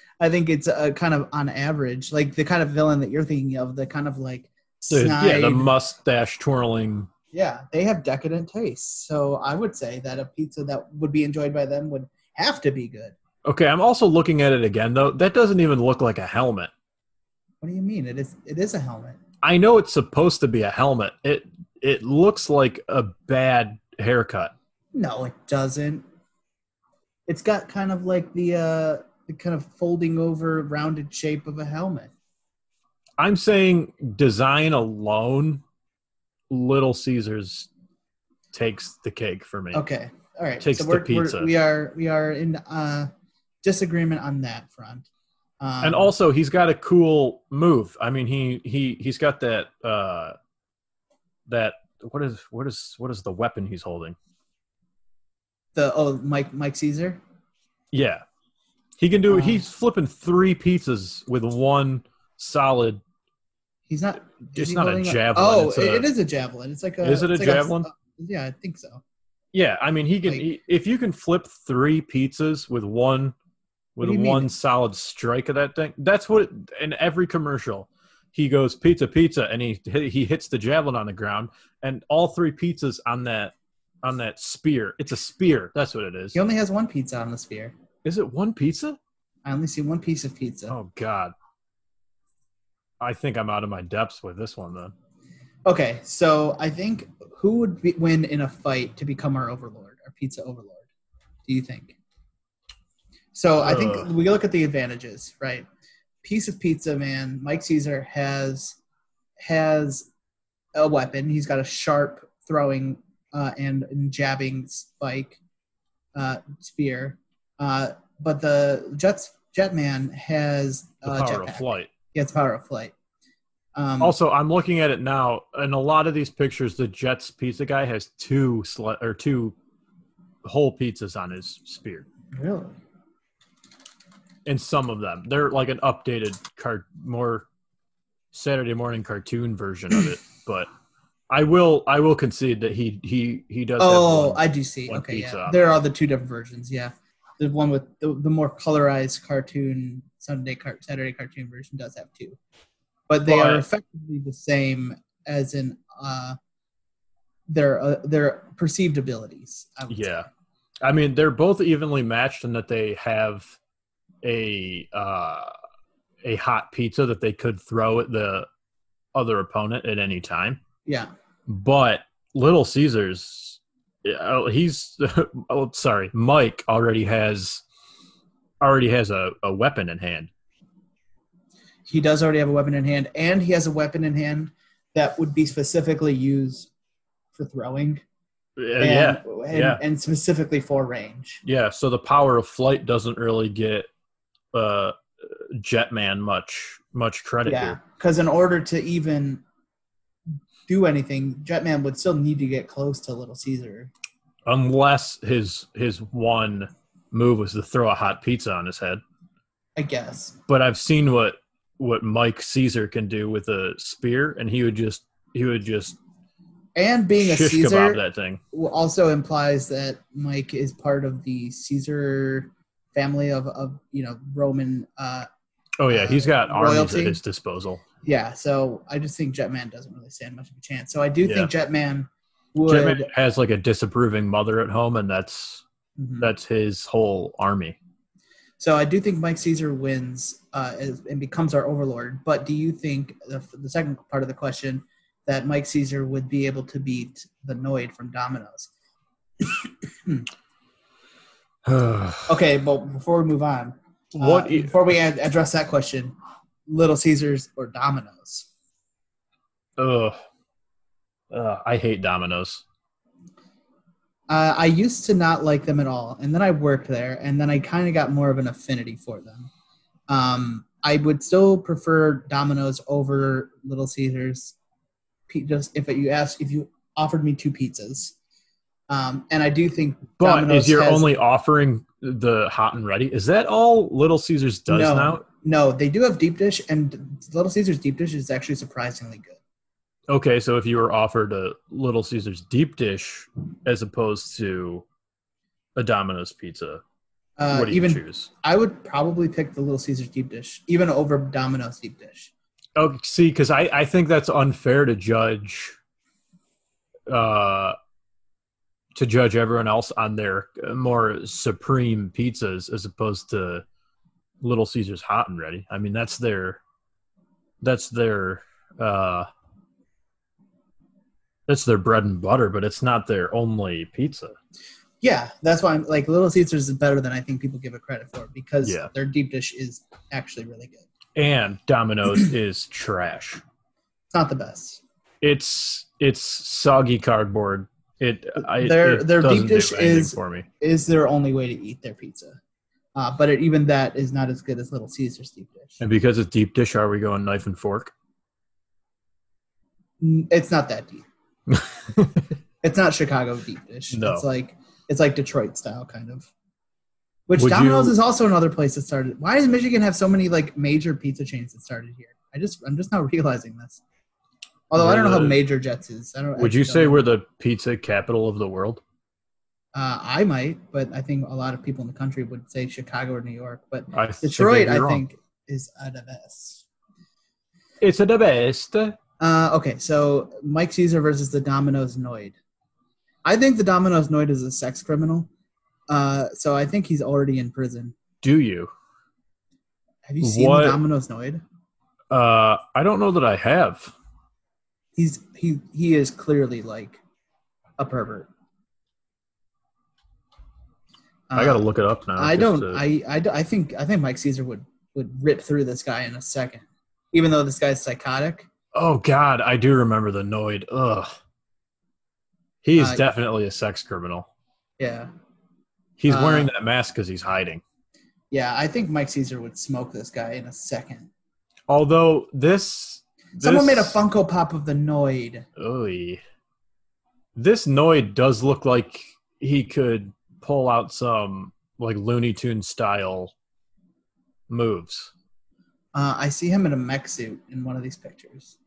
I think it's a kind of on average, like the kind of villain that you're thinking of, the kind of like The- yeah, the mustache twirling. Yeah, they have decadent tastes. So I would say that a pizza that would be enjoyed by them would have to be good. Okay, I'm also looking at it again though. That doesn't even look like a helmet. What do you mean? It is it is a helmet. I know it's supposed to be a helmet. It it looks like a bad haircut. No, it doesn't. It's got kind of like the uh the kind of folding over rounded shape of a helmet. I'm saying design alone, Little Caesars takes the cake for me. Okay. All right. Takes so the pizza. we are we are in uh disagreement on that front. Um, and also he's got a cool move. I mean he he he's got that uh that what is what is what is the weapon he's holding? The oh Mike Mike Caesar. Yeah. He can do Uh, he's flipping three pizzas with one solid He's not. It's he not a javelin, Oh, it's a- it is a javelin. It's like a. Is it a like javelin? yeah, I think so. Yeah, I mean, he can. Like- he, if you can flip three pizzas with one, with you mean? one solid strike of that thing, that's what. In every commercial, he goes pizza, pizza, and he he hits the javelin on the ground, and all three pizzas on that on that spear. It's a spear. That's what it is. He only has one pizza on the spear. Is it one pizza? I only see one piece of pizza. Oh God. I think I'm out of my depths with this one then. Okay, so I think who would be, win in a fight to become our overlord, our pizza overlord? Do you think? So I think we look at the advantages, right? Piece of pizza, man. Mike Caesar has has a weapon. He's got a sharp throwing uh, and, and jabbing spike uh, spear, uh, but the Jets Jetman has The uh, power of flight. He has power of flight. Um, Also, I'm looking at it now. In a lot of these pictures, the Jets pizza guy has two sli- or two whole pizzas on his spear. really. In some of them, they're like an updated cart, more Saturday morning cartoon version of it. But I will, I will concede that he he he does. Oh. I do see. Okay, yeah. There are the two different versions. Yeah, the one with the, the more colorized cartoon Sunday car- Saturday cartoon version does have two, but they are effectively the same as in uh, their uh, their perceived abilities. I would Yeah. say. I mean, they're both evenly matched in that they have a uh, a hot pizza that they could throw at the other opponent at any time. yeah. But Little Caesars, oh, he's oh sorry, Mike already has already has a, a weapon in hand. He does already have a weapon in hand, and he has a weapon in hand that would be specifically used for throwing. Uh, and, yeah, and, yeah. and specifically for range. yeah. So the power of flight doesn't really get uh, Jetman much much credit Yeah, because in order to even do anything, Jetman would still need to get close to Little Caesar. Unless his his one move was to throw a hot pizza on his head. I guess. But I've seen what what Mike Caesar can do with a spear, and he would just he would just And being a Caesar that thing. also implies that Mike is part of the Caesar family of, of you know Roman. Uh, Oh yeah, he's got Uh, armies royalty? at his disposal. Yeah, so I just think Jetman doesn't really stand much of a chance. So I do think Jetman would. Jetman has like a disapproving mother at home, and that's Mhm. that's his whole army. So I do think Mike Caesar wins uh, and becomes our overlord. But do you think the, the second part of the question that Mike Caesar would be able to beat the Noid from Domino's? Okay, but before we move on, uh, what? i- before we ad- address that question, Little Caesars or Domino's? Ugh. Ugh, I hate Domino's. Uh, I used to not like them at all, and then I worked there, and then I kind of got more of an affinity for them. Um, I would still prefer Domino's over Little Caesars. Just if you ask, if you offered me two pizzas, um, and I do think But Domino's is you're has- only offering the hot and ready? Is that all Little Caesars does no, now? no, they do have deep dish, and Little Caesars deep dish is actually surprisingly good. Okay, so if you were offered a Little Caesars deep dish as opposed to a Domino's pizza, Uh, what do you even choose? I would probably pick the Little Caesars deep dish, even over Domino's deep dish. Oh, see, because I, I think that's unfair to judge, uh, to judge everyone else on their more supreme pizzas as opposed to Little Caesars hot and ready. I mean, that's their, that's their, uh, that's their bread and butter, but it's not their only pizza. Yeah, that's why I'm like Little Caesars is better than I think people give it credit for because Yeah. their deep dish is actually really good. And Domino's is trash. It's not the best. It's it's soggy cardboard. It I, Their- it their deep dish is- for me. Is their only way to eat their pizza, uh, but it, even that is not as good as Little Caesars deep dish. And because it's deep dish, are we going knife and fork? It's not that deep. It's not Chicago deep dish. No. It's like it's like Detroit style kind of. Which Would Domino's you- is also another place that started. Why does Michigan have so many like major pizza chains that started here? I just I'm just not realizing this. Although I don't know how major Jets is. I don't. Would you say know. we're the pizza capital of the world? Uh, I might, but I think a lot of people in the country would say Chicago or New York. But I think Detroit, you're I think, is uh, the best. it's the best. Uh, okay, so Mike Caesar versus the Domino's Noid. I think the Domino's Noid is a sex criminal. Uh, so I think he's already in prison. Do you? Have you seen What- the Domino's Noid? Uh, I don't know that I have. He's he he is clearly like a pervert. I gotta look it up now. I don't. to- I, I I think I think Mike Caesar would would rip through this guy in a second, even though this guy's psychotic. oh God, I do remember the Noid. Ugh. He is Uh, definitely a sex criminal. Yeah, He's uh, wearing that mask because he's hiding. yeah. I think Mike Caesar would smoke this guy in a second. Although this, Someone made a Funko Pop of the Noid. Oy. This Noid does look like he could pull out some like Looney Tune style moves. Uh, I see him in a mech suit in one of these pictures.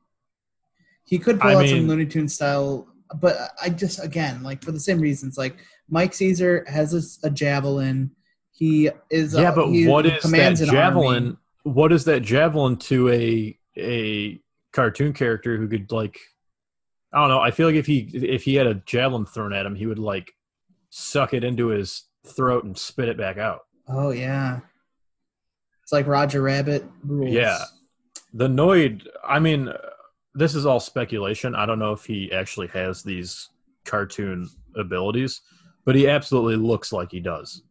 He could pull I out some mean- Looney Tune style, but I just again like for the same reasons. Like Mike Caesar has a javelin. He is yeah, uh, but what is that javelin? army. What is that javelin to a a cartoon character who could like I don't know. I feel like if he if he had a javelin thrown at him, he would like suck it into his throat and spit it back out. Oh yeah, it's like Roger Rabbit rules. Yeah. The Noid, I mean, this is all speculation. I don't know if he actually has these cartoon abilities, but he absolutely looks like he does.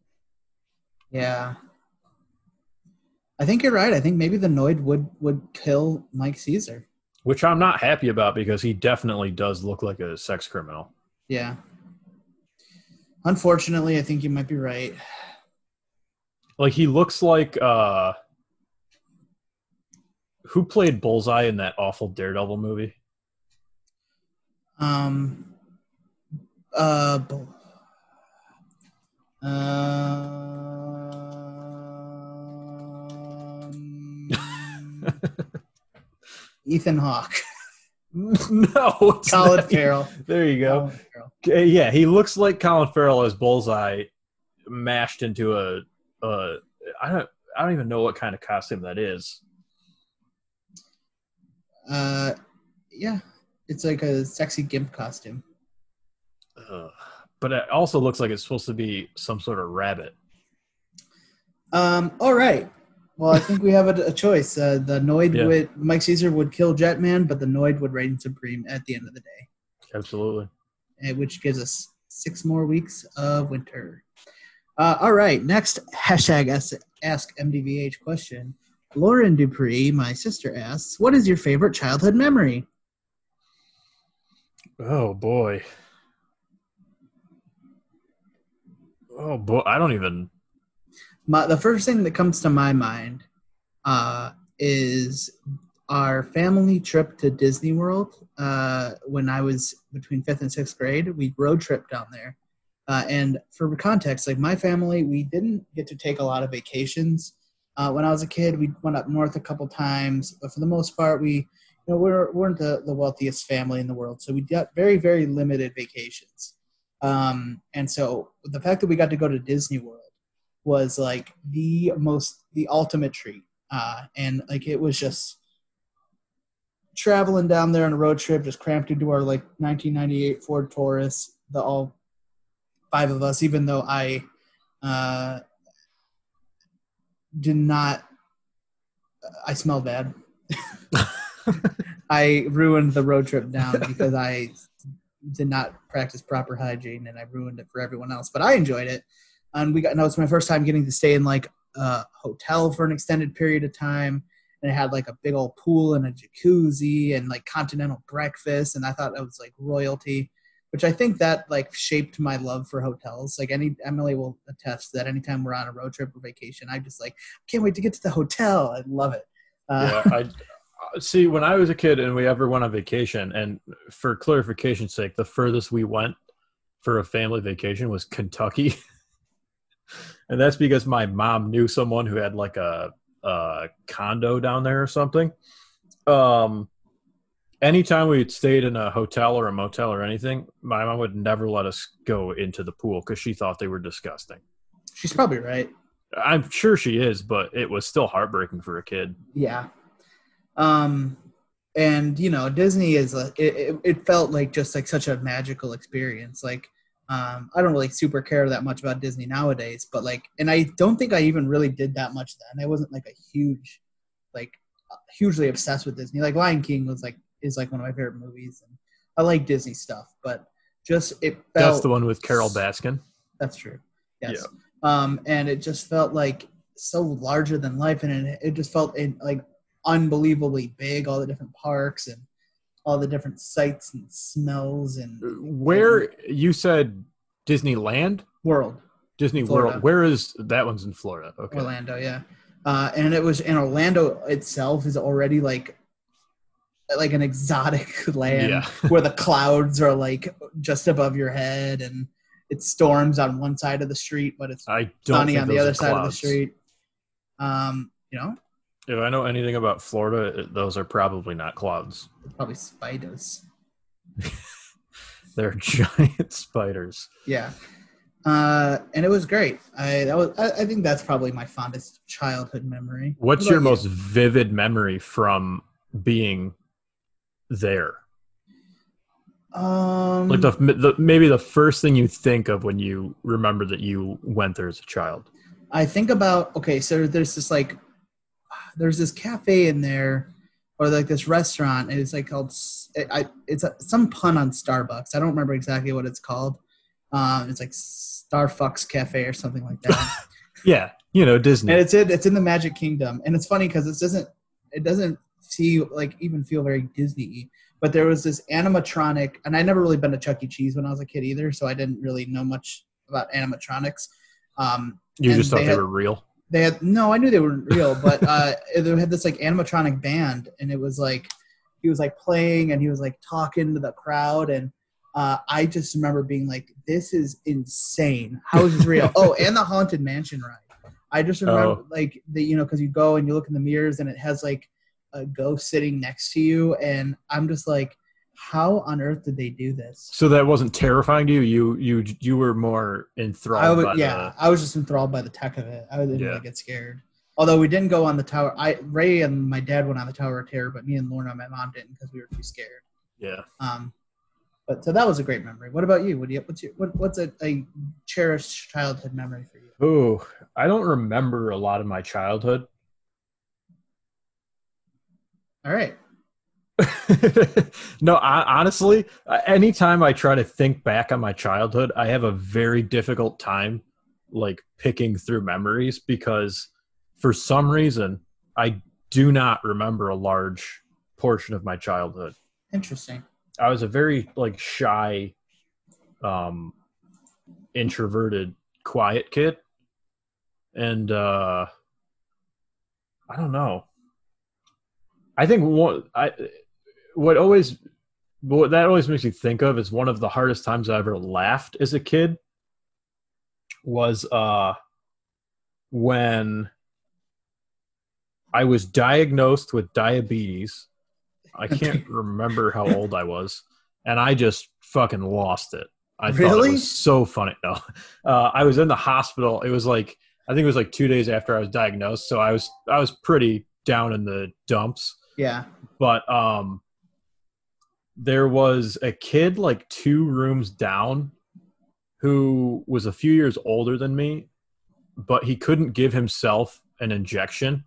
Yeah. I think you're right. I think maybe the Noid would would kill Mike Caesar. Which I'm not happy about because he definitely does look like a sex criminal. Yeah. Unfortunately, I think you might be right. Like he looks like uh who played Bullseye in that awful Daredevil movie? Um. Uh. bu- Um, Ethan Hawke, no, it's Colin not- Farrell. There you go. Uh, Yeah, he looks like Colin Farrell as Bullseye, mashed into a, a I don't I don't even know what kind of costume that is. Uh, yeah, it's like a sexy gimp costume. Ugh. But it also looks like it's supposed to be some sort of rabbit. Um. All right. Well, I think we have a, a choice. Uh, the Noid Yeah. would Mike Caesar would kill Jetman, but the Noid would reign supreme at the end of the day, Absolutely. eh, which gives us six more weeks of winter. Uh, all right. Next hashtag ask, ask MDVH question. Lauren Duprey, my sister, asks, "What is your favorite childhood memory?" Oh boy. Oh boy, I don't even. My the first thing that comes to my mind uh, is our family trip to Disney World uh, when I was between fifth and sixth grade. We road trip down there, uh, and for context, like my family, we didn't get to take a lot of vacations. Uh, when I was a kid, we went up north a couple times, but for the most part, we you know we're weren't the, the wealthiest family in the world, so we got very very limited vacations. Um, and so the fact that we got to go to Disney World was like the most the ultimate treat. Uh and like it was just traveling down there on a road trip just cramped into our like 1998 ford taurus the all five of us even though i uh did not i smelled bad. I ruined the road trip down because i did not practice proper hygiene and i ruined it for everyone else but i enjoyed it and we got no it's my first time getting to stay in like a hotel for an extended period of time. And it had like a big old pool and a jacuzzi and like continental breakfast. And i thought that was like royalty which i think that like shaped my love for hotels. Like any emily will attest that anytime we're on a road trip or vacation i just like can't wait to get to the hotel. I love it. Uh, Yeah, I uh, see. When I was a kid and we ever went on vacation, and for clarification's sake, the furthest we went for a family vacation was Kentucky, and that's because my mom knew someone who had like a, a condo down there or something. Um, anytime we stayed in a hotel or a motel or anything, my mom would never let us go into the pool because she thought they were disgusting. she's probably right I'm sure she is, but it was still heartbreaking for a kid. Yeah. Um and you know, Disney is a, it, it it felt like just like such a magical experience. Like um I don't really super care that much about Disney nowadays, but like and I don't think I even really did that much then. I wasn't like a huge like hugely obsessed with Disney. Like Lion King was like is like one of my favorite movies and I like Disney stuff, but just it felt That's the one with Carole Baskin. that's true. Yes. Um, and it just felt like so larger than life, and it, it just felt in, like unbelievably big. All the different parks and all the different sights and smells and Where you said Disneyland, world Disney Florida. World. Where is that one's in Florida? Okay. Orlando, yeah. Uh, and it was in Orlando itself is already like like an exotic land Yeah. where the clouds are like just above your head and it storms on one side of the street, but it's I don't sunny on the other side of the street. Um, you know, If I know anything about Florida, those are probably not clouds. probably spiders. They're giant spiders. Yeah. Uh, and it was great. I that was I, I think that's probably my fondest childhood memory. What's What your you? most vivid memory from being there? um Like the, the maybe the first thing you think of when you remember that you went there as a child. I think about okay, so there's this like there's this cafe in there, or like this restaurant. And it's like called. It- I it's a, some pun on Starbucks. I don't remember exactly what it's called. Um, it's like Starfucks Cafe or something like that. Yeah, you know Disney. and it's in it's in the Magic Kingdom, and it's funny because it doesn't it doesn't feel like even feel very Disney. But there was this animatronic, and I never really been to Chuck E. Cheese when I was a kid either, so I didn't really know much about animatronics. Um, you just thought they they, had- were real. They had no, I knew they were real, but uh, they had this like animatronic band, and it was like he was like playing and he was like talking to the crowd, and uh, I just remember being like, "This is insane! How is this real?" oh, and the haunted mansion ride. I just remember Oh. like the you know because you go and you look in the mirrors and it has like a ghost sitting next to you, and I'm just like, how on earth did they do this? So that wasn't terrifying to you. You you you were more enthralled. I would, yeah, the- I was just enthralled by the tech of it. I didn't Yeah. really get scared. Although we didn't go on the tower. I Ray and my dad went on the Tower of Terror, but me and Lorna, my mom, didn't because we were too scared. yeah. Um, but so that was a great memory. What about you? What do you? What's your? What, what's a, a cherished childhood memory for you? Oh, I don't remember a lot of my childhood. All right. no, I, honestly, uh, anytime I try to think back on my childhood, I have a very difficult time like picking through memories because for some reason I do not remember a large portion of my childhood. Interesting. I was a very like shy, um, introverted, quiet kid, and uh, I don't know. I think one I what always what that always makes me think of is one of the hardest times I ever laughed as a kid was uh when I was diagnosed with diabetes. I can't remember how old I was, and I just fucking lost it. I thought Really? it was so funny. No, uh, I was in the hospital. It was like I think it was like two days after I was diagnosed, so I was I was pretty down in the dumps. Yeah. But um, there was a kid like two rooms down who was a few years older than me, but he couldn't give himself an injection,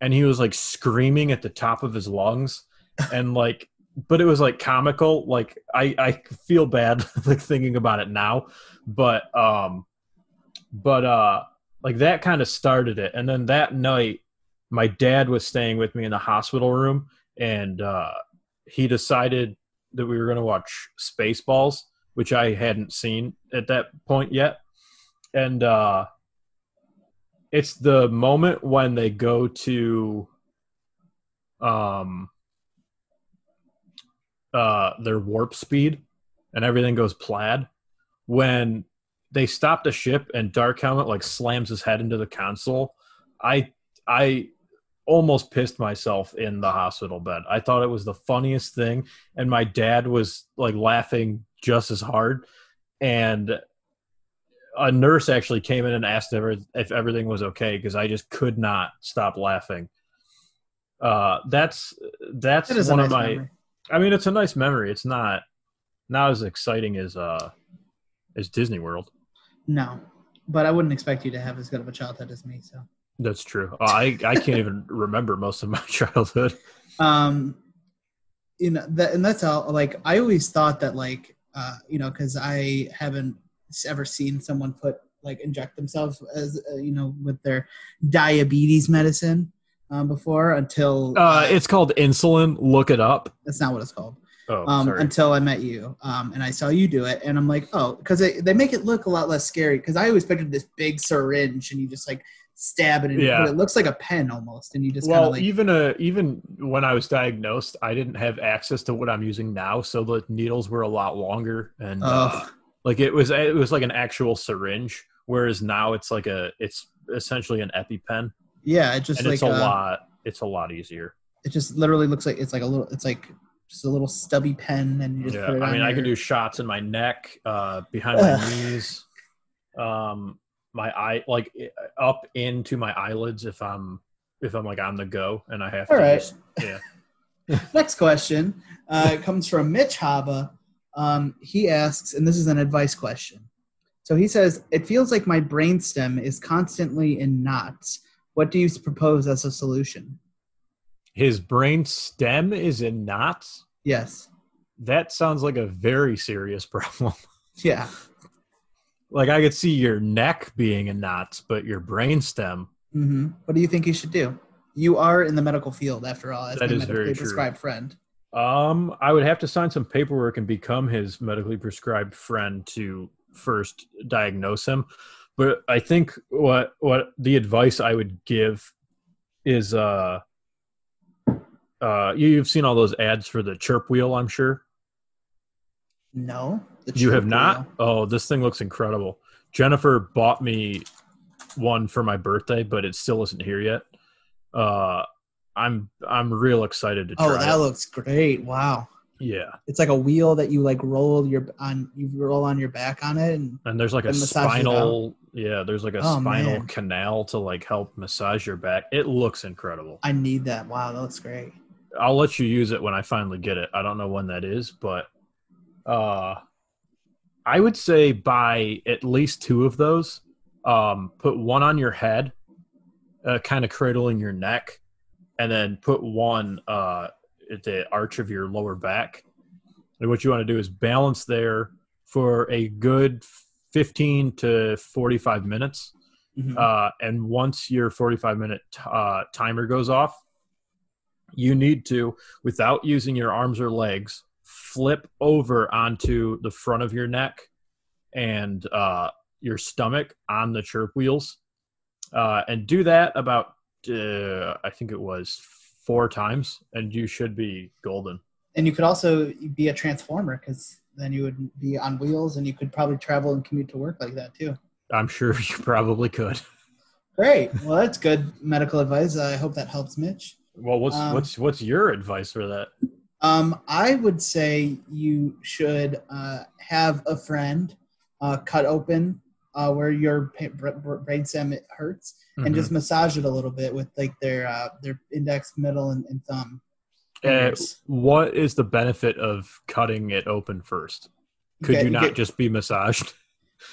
and he was like screaming at the top of his lungs, and like, but it was like comical. Like I I feel bad like thinking about it now, but um, but uh, like that kind of started it, and then that night, my dad was staying with me in the hospital room, and uh, he decided that we were going to watch Spaceballs, which I hadn't seen at that point yet. And uh, it's the moment when they go to um, uh, their warp speed and everything goes plaid. When they stop the ship and Dark Helmet like slams his head into the console, I I almost pissed myself in the hospital bed. I thought it was the funniest thing, and my dad was like laughing just as hard. And a nurse actually came in and asked if, if everything was okay because I just could not stop laughing. Uh, that's that's That one nice of my. memory. I mean, it's a nice memory. It's not not as exciting as uh as Disney World. No, but I wouldn't expect you to have as good of a childhood as me. So. That's true. Uh, I I can't even remember most of my childhood. um you know that and that's how like i always thought that like uh you know because i haven't ever seen someone put like inject themselves as uh, you know with their diabetes medicine um, before until Uh, it's called insulin. Look it up. that's not what it's called Oh, um, until I met you, um, and I saw you do it, and I'm like, oh, because they, they make it look a lot less scary. Because I always pictured this big syringe, and you just like stab it, in, Yeah. it looks like a pen almost, and you just kind well, of like, even a even when I was diagnosed, I didn't have access to what I'm using now, so the needles were a lot longer, and uh, like it was it was like an actual syringe, whereas now it's like a it's essentially an EpiPen, yeah, it just and like it's a uh, lot it's a lot easier. it just literally looks like it's like a little it's like just a little stubby pen and you just Yeah, put it I mean, I can do shots in my neck, uh, behind my knees, um, my eye, like up into my eyelids if I'm if I'm like on the go and I have all to. right Just, yeah. next question uh comes from mitch haba um he asks and this is an advice question so he says it feels like my brainstem is constantly in knots what do you propose as a solution His brain stem is in knots. Yes. That sounds like a very serious problem. Yeah. Like I could see your neck being in knots, but your brain stem. hmm What do you think he should do? You are in the medical field, after all, as That my is very medically true. prescribed friend. Um, I would have to sign some paperwork and become his medically prescribed friend to first diagnose him. But I think what what the advice I would give is uh uh you, you've seen all those ads for the chirp wheel, I'm sure. No, You have not? Oh, this thing looks incredible. Jennifer bought me one for my birthday, but it still isn't here yet. Uh I'm I'm real excited to try Oh, that it. looks great! Wow, yeah. it's like a wheel that you like roll your on. You roll on your back on it, and And there's like a And it spinal yeah, there's like a Oh, spinal man. canal to like help massage your back. It looks incredible. I need that. Wow, that looks great. I'll let you use it when I finally get it. I don't know when that is, but uh I would say buy at least two of those. Um put one on your head, uh kind of cradling your neck, and then put one uh at the arch of your lower back. And what you want to do is balance there for a good 15 to 45 minutes. Mhm. Uh, and once your 45 minute uh, timer goes off, you need to, without using your arms or legs, flip over onto the front of your neck and uh, your stomach on the chirp wheels. Uh, and do that about, uh, I think it was four times, and you should be golden. and you could also be a transformer because then you would be on wheels, and you could probably travel and commute to work like that too. I'm sure you probably could. Great. Well, that's good medical advice. I hope that helps, Mitch. Well, what's Um, what's what's your advice for that? Um, I would say you should uh, have a friend uh, cut open uh, where your pa- br- br- brain stem hurts, and Mhm. just massage it a little bit with like their uh, their index, middle, and, and thumb. Uh, what is the benefit of cutting it open first? Could get- you not get- just be massaged?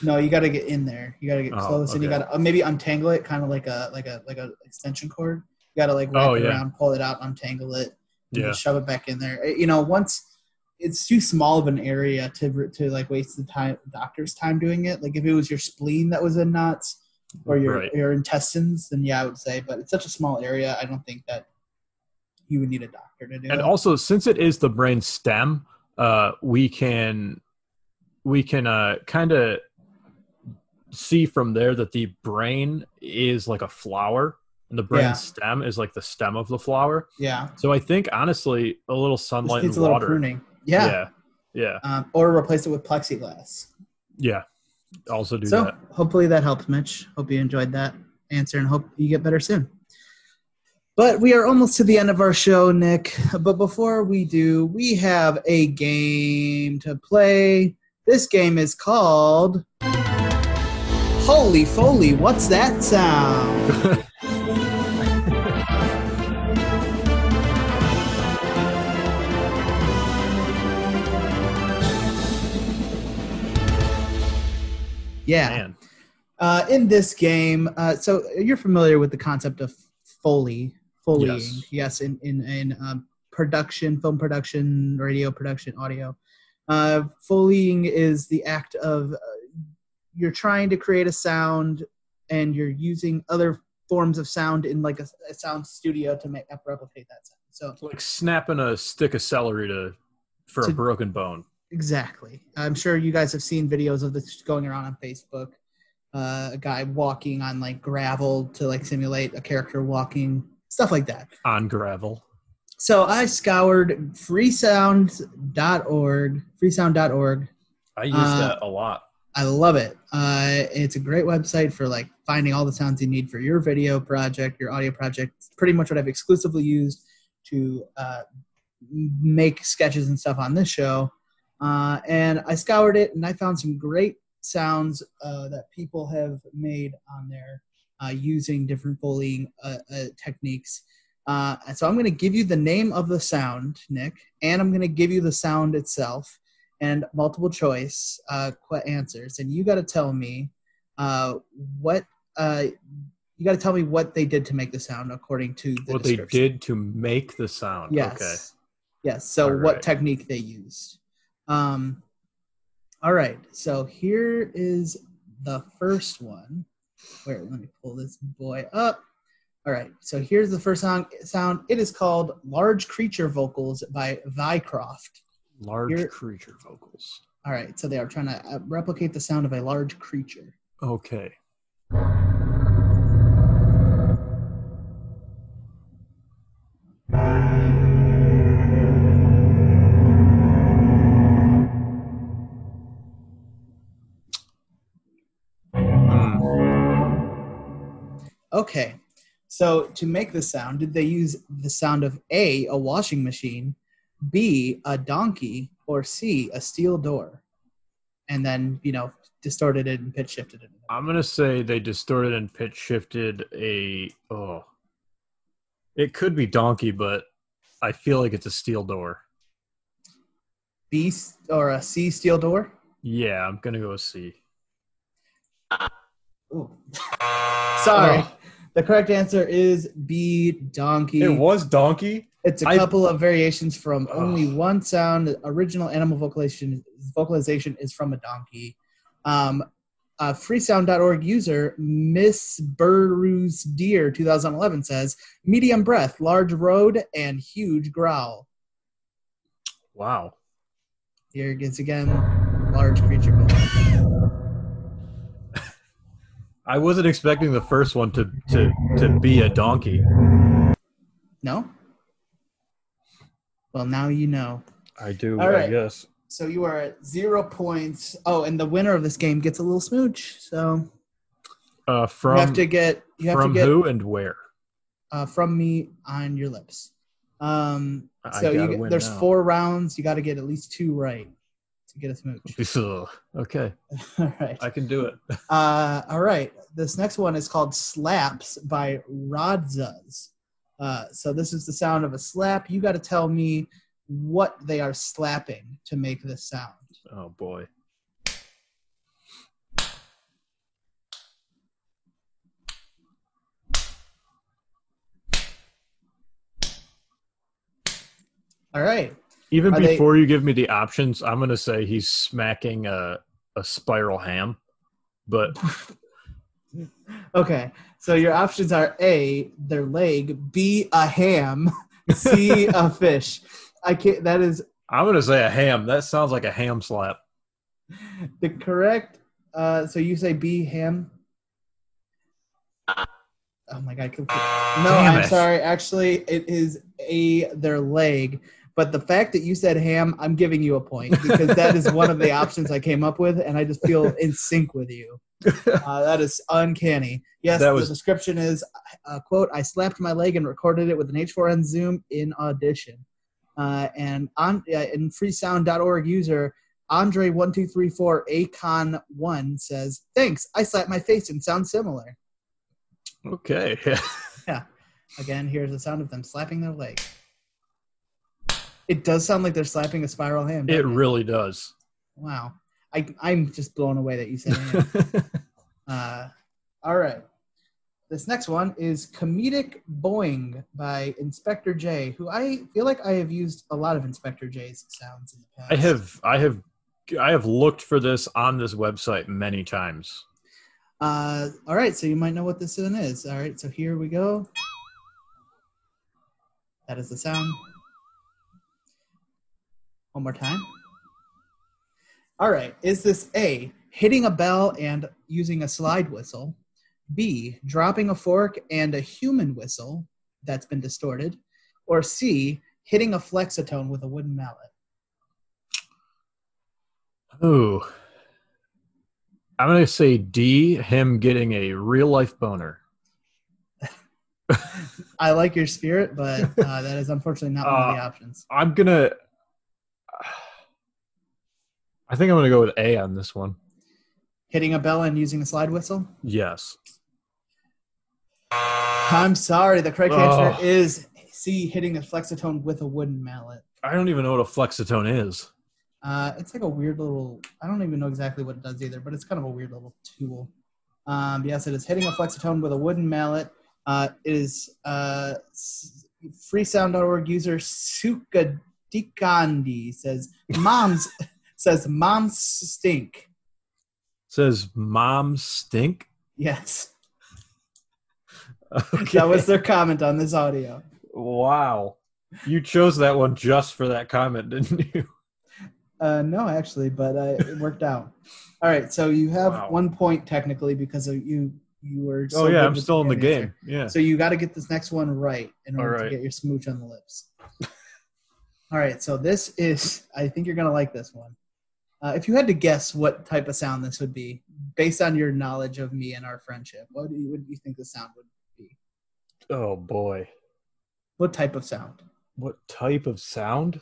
No, you got to get in there. You got to get Oh, close, and you got to uh, maybe untangle it, kind of like a like a like a extension cord. You got to like wrap Oh, it yeah. around, pull it out, untangle it, and Yeah. shove it back in there. Uh, You know, once it's too small of an area to to like waste the time doctor's time doing it. Like if it was your spleen that was in knots or your Right. your intestines, then yeah, I would say. But it's such a small area, I don't think that you would need a doctor to do it. And it. also, since it is the brain stem, uh, we can we can uh, kind of see from there that the brain is like a flower, and the brain Yeah. stem is like the stem of the flower. yeah, So I think honestly, a little sunlight needs and a little water. pruning. Yeah, yeah, yeah, Um, or replace it with plexiglass. yeah. Also do so that. hopefully that helps, Mitch. Hope you enjoyed that answer and hope you get better soon. But we are almost to the end of our show, Nick. But before we do, we have a game to play. This game is called Holey Foley, what's that sound? Yeah. Uh, in this game, uh, so you're familiar with the concept of foley, foleying. Yes. Yes, in in in um, production, film production, radio production, audio. Uh, foleying is the act of uh, you're trying to create a sound, and you're using other forms of sound in like a, a sound studio to make replicate that sound. So It's like snapping a stick of celery to for a To- broken bone. Exactly. I'm sure you guys have seen videos of this going around on Facebook. Uh, a guy walking on like gravel to like simulate a character walking, stuff like that. on gravel. So I scoured freesound.org, freesound.org. I use Uh, that a lot. I love it. Uh, it's a great website for like finding all the sounds you need for your video project, your audio project. It's pretty much what I've exclusively used to uh, make sketches and stuff on this show. Uh, and I scoured it and I found some great sounds uh, that people have made on there uh, using different Foleying uh, uh, techniques. Uh, so I'm going to give you the name of the sound, Nick, and I'm going to give you the sound itself and multiple choice uh, answers, and you got to tell me uh, what uh, you got to tell me what they did to make the sound according to the what they did to make the sound. Yes. Okay. Yes. So All what technique they used. Um all right. So here is the first one. Where let me pull this boy up. All right. So here's the first song sound. It is called Large Creature Vocals by Vycroft. Large You're- creature vocals. All right. So they are trying to uh, replicate the sound of a large creature. Okay. Okay. So to make the sound, did they use the sound of A, a washing machine, B, a donkey, or C, a steel door? And then, you know, distorted it and pitch shifted it. I'm gonna say they distorted and pitch shifted a oh. It could be donkey, but I feel like it's a steel door. B or a C steel door? Yeah, I'm gonna go with C. Ooh. Sorry. Oh. The correct answer is B donkey. It was donkey. It's a I- couple of variations from only one sound. The original animal vocalization vocalization is from a donkey. Um, uh, freesound.org user Miss Burrows Deer 2011 says medium breath, large road, and huge growl. Wow. Here it gets again, large creature. I wasn't expecting the first one to to to be a donkey. No? Well, now you know. I do, All I guess. So you are at zero points. Oh, and the winner of this game gets a little smooch. So Uh, you from have to get you have from to get who and where? uh, from me on your lips. Um, so you gotta get, win there's now. four rounds. You got to get at least two right to get a smooch. Okay, all right. I can do it. Uh, all right. This next one is called "Slaps" by Rodzas. Uh, so this is the sound of a slap. You got to tell me what they are slapping to make this sound. Oh boy. All right. Even Are they- before you give me the options, I'm gonna say he's smacking a a spiral ham. But Okay. So your options are A, their leg, B, a ham, C, a fish. I can't. That is I'm gonna say a ham. That sounds like a ham slap. the correct. Uh, so you say B, ham. Oh my god! No, Damn I'm it. sorry. Actually, it is a their leg. But the fact that you said ham, I'm giving you a point because that is one of the options I came up with, and I just feel in sync with you. Uh, that is uncanny. Yes, That was- the description is uh, quote: "I slapped my leg and recorded it with an H4n zoom in Audition." Uh, and on uh, in freesound.org user Andre one two three four Acon one says, "Thanks, I slapped my face and sound similar." Okay. Yeah. Again, here's the sound of them slapping their leg. It does sound like they're slapping a spiral hand. it really does. Wow. I, I'm just blown away that you said ham. uh, all right. This next one is Comedic Boing by Inspector J, who I feel like I have used a lot of Inspector J's sounds in the past. I have I have I have looked for this on this website many times. Uh, all right, so you might know what this one is. All right, so here we go. That is the sound. One more time. All right, is this A, hitting a bell and using a slide whistle? B, dropping a fork and a human whistle that's been distorted? Or C, hitting a flexitone with a wooden mallet? Ooh. I'm gonna say D, him getting a real life boner. I like your spirit, but uh, that is unfortunately not one of the Uh, options. I'm gonna I think I'm gonna go with A on this one. Hitting a bell and using a slide whistle? Yes. I'm sorry. The correct Oh. answer is C, hitting a flexitone with a wooden mallet. I don't even know what a flexitone is. Uh, it's like a weird little. I don't even know exactly what it does either, but it's kind of a weird little tool. Um, yes, it is hitting a flexitone with a wooden mallet. Uh, it is uh, freesound.org user Sukadikandi says moms says moms stink. Says mom stink. Yes, Okay. that was their comment on this audio. wow. You chose that one just for that comment, didn't you? Uh, no, actually, but uh, it worked out. All right, so you have Wow. one point technically because you. You were. oh yeah, I'm still in the answer. game. Yeah. So you got to get this next one right in order to get your smooch on the lips. All right, so this is. I think you're gonna like this one. Uh, if you had to guess what type of sound this would be, based on your knowledge of me and our friendship, what do you, what do you think the sound would be? Oh boy. What type of sound? What type of sound?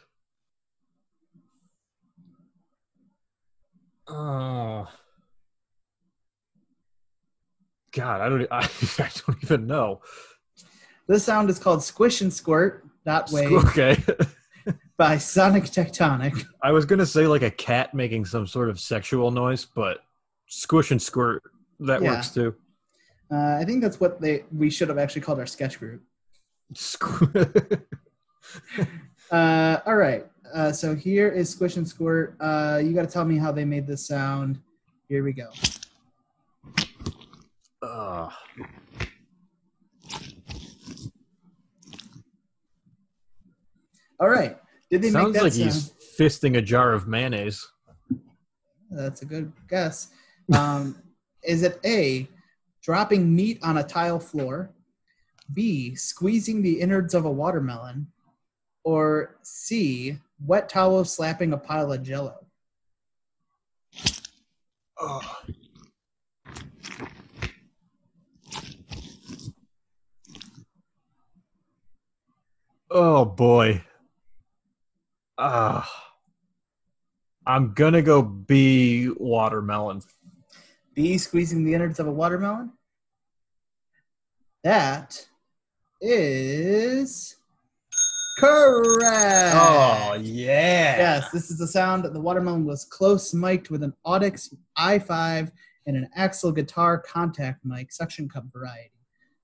Uh, God, I don't. I, I don't even know. This sound is called "Squish and Squirt." Dot wave Okay. by Sonic Tectonic. I was gonna say like a cat making some sort of sexual noise, but squish and squirt that Yeah. works too. Uh, I think that's what they we should have actually called our sketch group. Squ- Uh, all right. Uh, so here is Squish and Squirt. Uh, you got to tell me how they made this sound. Here we go. Ugh. All right. Did they Sounds like sound? he's fisting a jar of mayonnaise. That's a good guess. Um, is it A, dropping meat on a tile floor, B, squeezing the innards of a watermelon, or C, wet towel slapping a pile of jello? Oh boy. Ah. I'm gonna go B watermelon. B, squeezing the innards of a watermelon? That is correct. Oh yeah. Yes, this is the sound. that The watermelon was close mic'd with an Audix i5 and an Axel guitar contact mic, suction cup variety.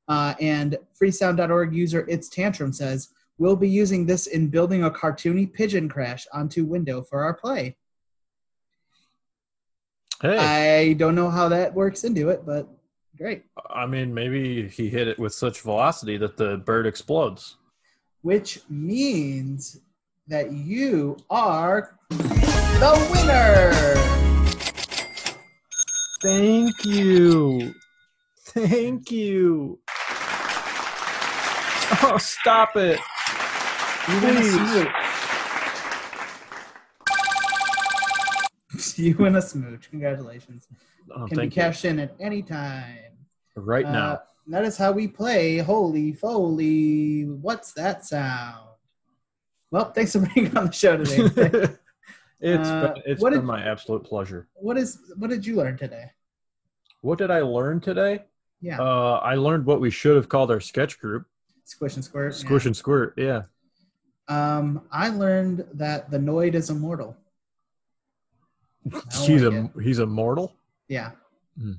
Uh, and freesound.org user It's Tantrum says, We'll be using this in building a cartoony pigeon crash onto window for our play. Hey, I, I don't know how that works into it, but great. I mean, maybe he hit it with such velocity that the bird explodes. Which means that you are the winner. Thank you. Thank you. Oh, stop it. You win a smooch. you win a smooch. Congratulations. Oh, Can be thank you. cashed in at any time. Right Uh, now. that is how we play. Holey Foley. What's that sound? Well, thanks for being on the show today. It's uh, been, it's what been did- my absolute pleasure. what is what did you learn today? What did I learn today? Yeah. Uh, I learned what we should have called our sketch group. Squish and squirt. Squish yeah. and squirt. Yeah. Um, I learned that the Noid is immortal. He's like a he's immortal. Yeah. Hmm.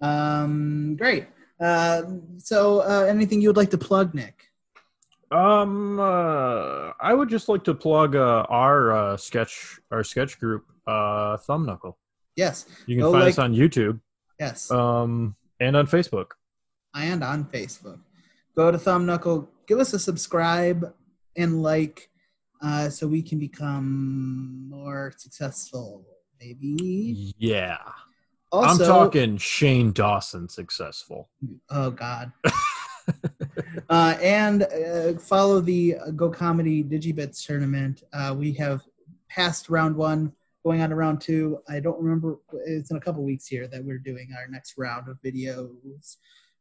Um, great. Uh, so, uh, anything you would like to plug, Nick? Um, uh, I would just like to plug uh, our uh, sketch our sketch group, uh, Thumb Knuckle. Yes. You can Go find like- us on YouTube, Yes. um, and on Facebook. and on Facebook. Go to Thumb Knuckle, give us a subscribe and like uh, so we can become more successful, maybe. Yeah, Also, I'm talking Shane Dawson successful. Oh, God. uh, and uh, follow the Go Comedy Digibits tournament. Uh, we have passed round one, going on to round two. I don't remember, it's in a couple weeks here that we're doing our next round of videos.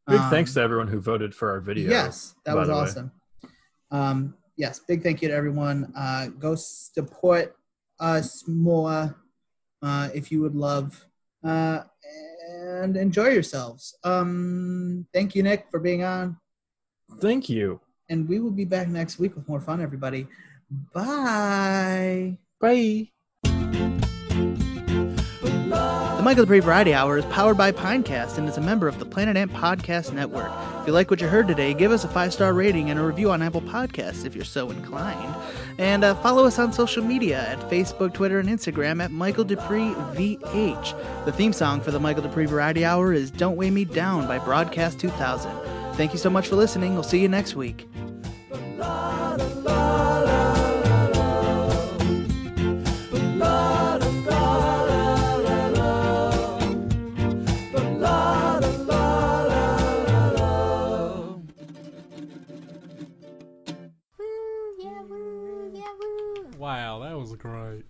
Big Um, thanks to everyone who voted for our video. Yes, that was awesome. Um, yes, big thank you to everyone. Uh, go support us more uh, if you would love, uh, and enjoy yourselves. Um, thank you, Nick, for being on, Thank you. and we will be back next week with more fun. Everybody, bye. Bye. The Michael Duprey Variety Hour is powered by Pinecast and is a member of the Planet Ant Podcast Network. You like what you heard today, give us a five star rating and a review on Apple Podcasts if you're so inclined. And uh, follow us on social media at Facebook, Twitter, and Instagram at Michael Duprey VH. The theme song for the Michael Duprey Variety Hour is Don't Weigh Me Down by Broadcast 2000. Thank you so much for listening. We'll see you next week. Wow, that was great.